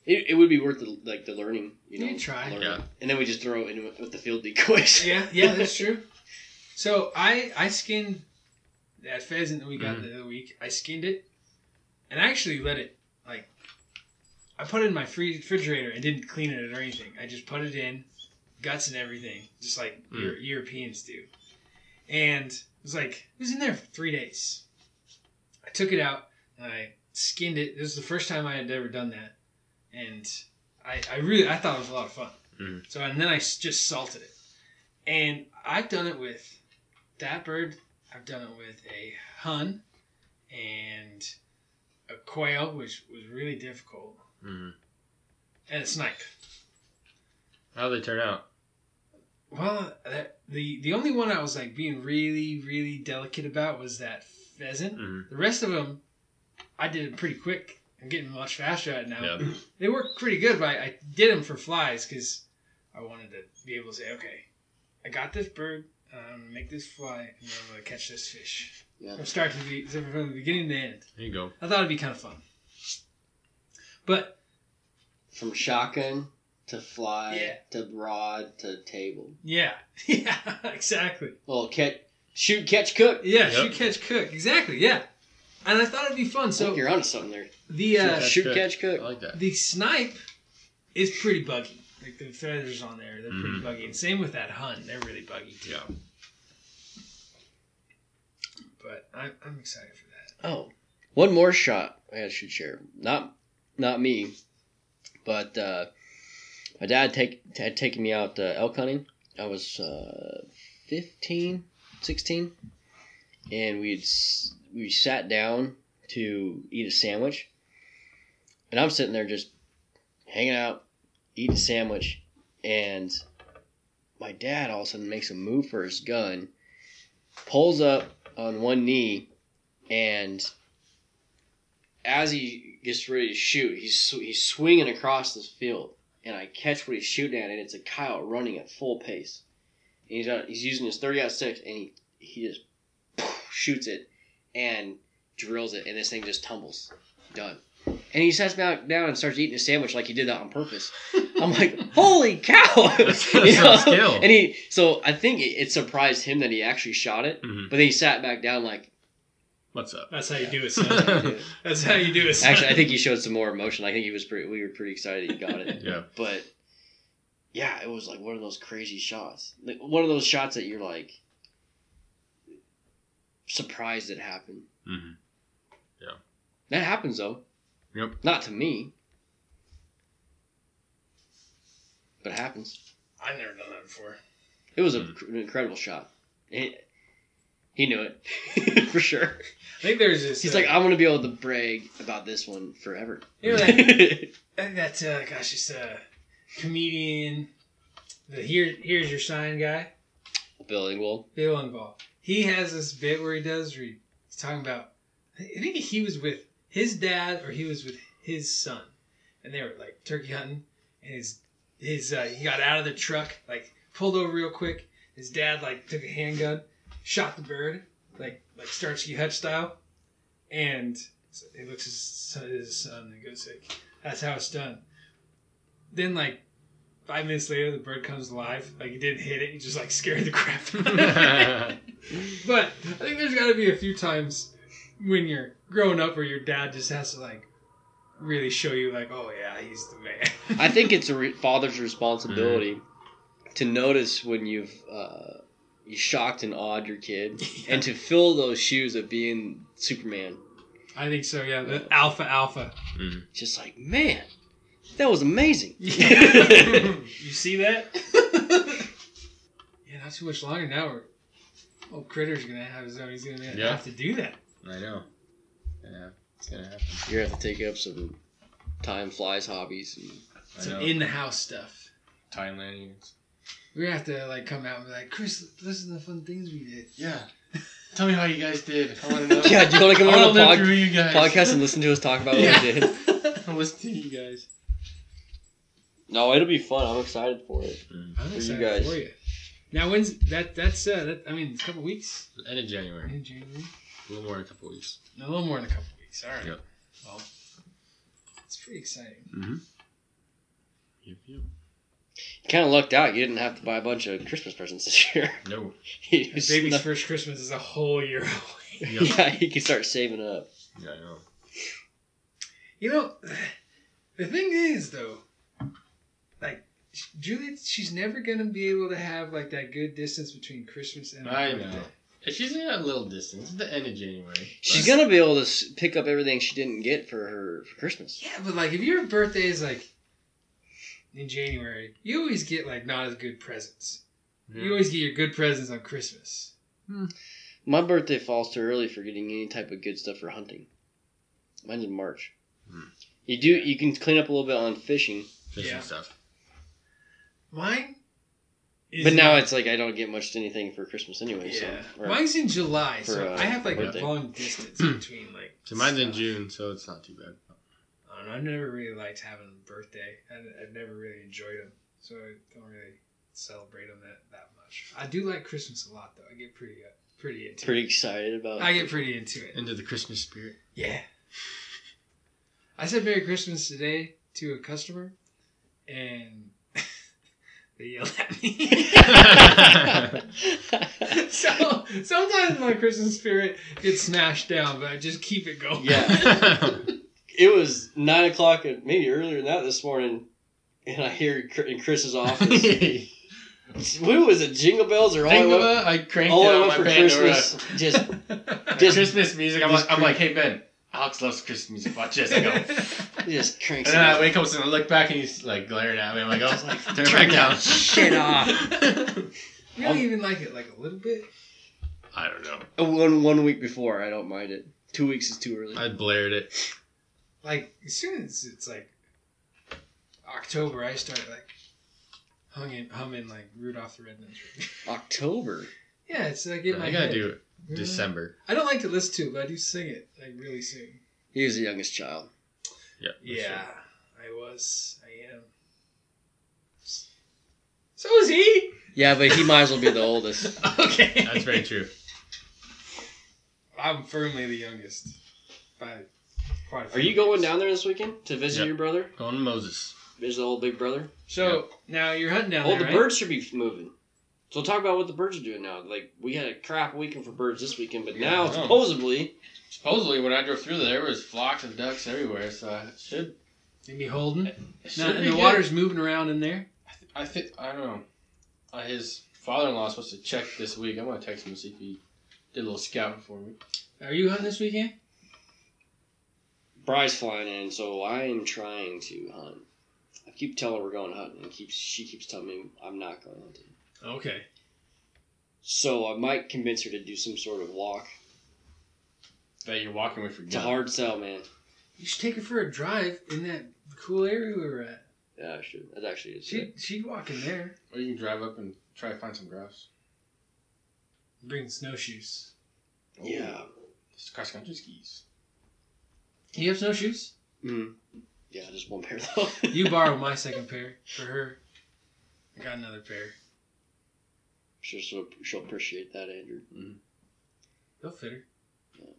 it, it would be worth the like the learning, you know. You try. learning. Yeah. And then we just throw it in with, with the field decoys. Yeah, yeah, that's true. So I I skinned that pheasant that we got the other week. I skinned it, and I actually let it like I put it in my free refrigerator and didn't clean it or anything. I just put it in, guts and everything, just like Mm. Euro- Europeans do. And it was like it was in there for three days. I took it out and I skinned it. This was the first time I had ever done that, and I, I really I thought it was a lot of fun. Mhm. So and then I just salted it, and I've done it with that bird. I've done it with a hun and a quail, which was really difficult, Mm. and a snipe. How'd they turn out? Well, that, the the only one I was like being really really delicate about was that pheasant. Mm. The rest of them, I did it pretty quick. I'm getting much faster at it now. Yeah. They work pretty good, but I, I did them for flies because I wanted to be able to say, okay, I got this bird. I'm gonna make this fly, and then I'm gonna catch this fish. Yeah. From start to the from the beginning to the end. There you go. I thought it'd be kind of fun. But From shotgun to fly Yeah. to rod to table. yeah, yeah, exactly. Well, catch, shoot, catch, cook. Yeah, Yep. shoot, catch, cook. Exactly. Yeah. And I thought it'd be fun. I So think you're onto something there. the uh, Catch, shoot, catch, cook. I like that. the snipe is pretty buggy. Like the feathers on there, they're pretty Mhm. buggy. And same with that hun, they're really buggy too. Yeah. But I, I'm excited for that. Oh, one more shot I to share. Not, not me, but uh, my dad take had taken me out uh, elk hunting. I was uh, 15, 16, and we'd we sat down to eat a sandwich, and I'm sitting there just hanging out, eating a sandwich, and my dad all of a sudden makes a move for his gun, pulls up on one knee, and as he gets ready to shoot, he's sw- he's swinging across this field, and I catch what he's shooting at, and it's a coyote running at full pace. And he's got, he's using his thirty six, and he he just shoots it and drills it, and this thing just tumbles. Done. And he sits back down and starts eating a sandwich like he did that on purpose. I'm like, holy cow! That's- You that's know? skill. And he, so I think it, it surprised him that he actually shot it, Mhm. but then he sat back down like. What's up? That's how you do it, son. That's how you do it, son. Actually, I think he showed some more emotion. I think he was pretty. We were pretty excited he got it. Yeah. But yeah, it was like one of those crazy shots. Like one of those shots that you're like surprised it happened. hmm That happens though. Yep. Not to me. But it happens. I've never done that before. It was a, Hmm. an incredible shot. He, he knew it for sure. I think there's this. He's uh, like, I'm gonna be able to brag about this one forever. You know that, I think that uh, gosh, this a comedian, the here here's your sign guy, Bill Engvall. Bill Engvall. He has this bit where he does where he's talking about. I think he was with his dad or he was with his son, and they were like turkey hunting, and his his uh, he got out of the truck like pulled over real quick. His dad like took a handgun, shot the bird like like Starsky Hutch style, and he looks at his son, his son and goes like, "That's how it's done." Then like five minutes later, the bird comes alive. Like he didn't hit it; he just like scared the crap out of it. but I think there's got to be a few times when you're growing up where your dad just has to like really show you like, "Oh yeah, he's the man." I think it's a re- father's responsibility to notice when you've uh, you shocked and awed your kid, and to fill those shoes of being Superman. I think so. Yeah, the alpha alpha. Just like man, that was amazing. you see that? yeah, not too much longer now. We're, oh, Critter's gonna have his own. He's gonna Yeah. have to do that. I know. Yeah, it's gonna happen. You're gonna have to take up some time flies hobbies. And Some in the house stuff. Thailand. We're gonna have to like come out and be like, Chris, listen to the fun things we did. Yeah. Tell me how you guys did. I want to know. yeah, do you want to come I on want the live pod- through you guys. podcast and listen to us talk about what we did? I listen to you guys. No, it'll be fun. I'm excited for it. I'm For you excited guys. for you. Now, when's that? That's uh, that. I mean, it's a couple weeks End of January. in January. A little more in a couple weeks. A little more than a couple weeks. All right. Yep. Well, it's pretty exciting. Mm-hmm. Yep, yep. You kind of lucked out. You didn't have to buy a bunch of Christmas presents this year. No. You just Baby's snuck- first Christmas is a whole year away. Yep. yeah, you can start saving up. Yeah, I know. You know, the thing is though, like Juliet, she's never gonna be able to have like that good distance between Christmas and her I birthday. know. She's in a little distance. It's the end of January. She's but- gonna be able to pick up everything she didn't get for her for Christmas. Yeah, but like if your birthday is like in January, you always get like not as good presents. You always get your good presents on Christmas. My birthday falls too early for getting any type of good stuff for hunting. Mine's in March. Hmm. You do you can clean up a little bit on fishing, Fishing Yeah. stuff. Mine. Is but now it's like I don't get much anything for Christmas anyway. yeah. So or- Mine's in July, for, so uh, I have like birthday. a long distance between like. So mine's in. June, so it's not too bad. I don't know. I've never really liked having a birthday. I, I've never really enjoyed them, so I don't really celebrate them that, that much. I do like Christmas a lot, though. I get pretty uh, pretty into pretty it. excited about. I get pretty into it. Into the Christmas spirit. Yeah. I said Merry Christmas today to a customer, and they yelled at me. so sometimes my Christmas spirit gets smashed down, but I just keep it going. Yeah. it was nine o'clock, and maybe earlier than that this morning, and I hear in Chris's office. what was it? Jingle bells or all I Think want, of it, I cranked all it I on my for Pandora. Christmas? Uh, just Just Just- Christmas music. I'm just like, I'm like, hey Ben, Alex loves Christmas music. Watch this. I go, and just cranks then it I wake up and I look back and he's like glaring at me. I'm like, oh, like, turn it back down. Shit off. You don't even like it like a little bit. I don't know. Uh, One one week before, I don't mind it. Two weeks is too early. I blared it. Like as soon as it's like October, I start like humming, humming like Rudolph the Red-Nosed Reindeer. October. Yeah, it's like in my I gotta head. do it. Mm. December. I don't like to listen to it, but I do sing it. Like really sing. He was the youngest child. Yeah. Yeah, sure. I was. I am. So is he. Yeah, but he might as well be the oldest. Okay. That's very true. I'm firmly the youngest. By quite a Are few you going years. down there this weekend to visit Yep. your brother? Going to Moses. Visit the old big brother? So now you're hunting down Oh, there, the right? birds should be moving. So talk about what the birds are doing now. Like we had a crap weekend for birds this weekend, but now supposedly Supposedly, when I drove through there, there was flocks of ducks everywhere. So I should. Maybe holding. It Now, should and be the good. water's moving around in there. I think I don't know. Uh, his father-in-law is supposed to check this week. I'm gonna text him and see if he did a little scouting for me. Are you hunting this weekend? Bry's flying in, so I am trying to hunt. I keep telling her we're going hunting, and keeps she keeps telling me I'm not going hunting. Okay. So I might convince her to do some sort of walk. That you're walking with your It's a gun. hard sell, man. You should take her for a drive in that cool area we were at. Yeah, I should. That actually is. She she'd walk in there. Or you can drive up and try to find some grass. Bring snowshoes. Yeah. Just cross country skis. You have snowshoes? Mm. Yeah, just one pair though. You borrow my second pair for her. I got another pair. Sure, she'll, she'll appreciate that, Andrew. They'll fit her.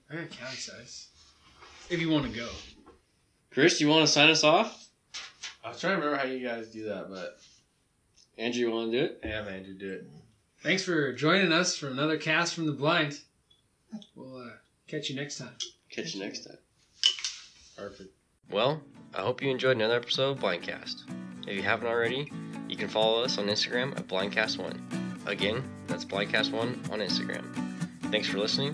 I got county size. If you want to go. Chris, do you want to sign us off? I was trying to remember how you guys do that, but Andrew, you want to do it? have Andrew do it. Thanks for joining us for another cast from the blind. We'll uh, catch you next time. Catch you next time. Perfect. Well, I hope you enjoyed another episode of Blindcast. If you haven't already, you can follow us on Instagram at Blindcast1. Again, that's Blindcast1 on Instagram. Thanks for listening,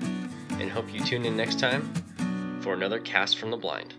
and hope you tune in next time for another cast from the blind.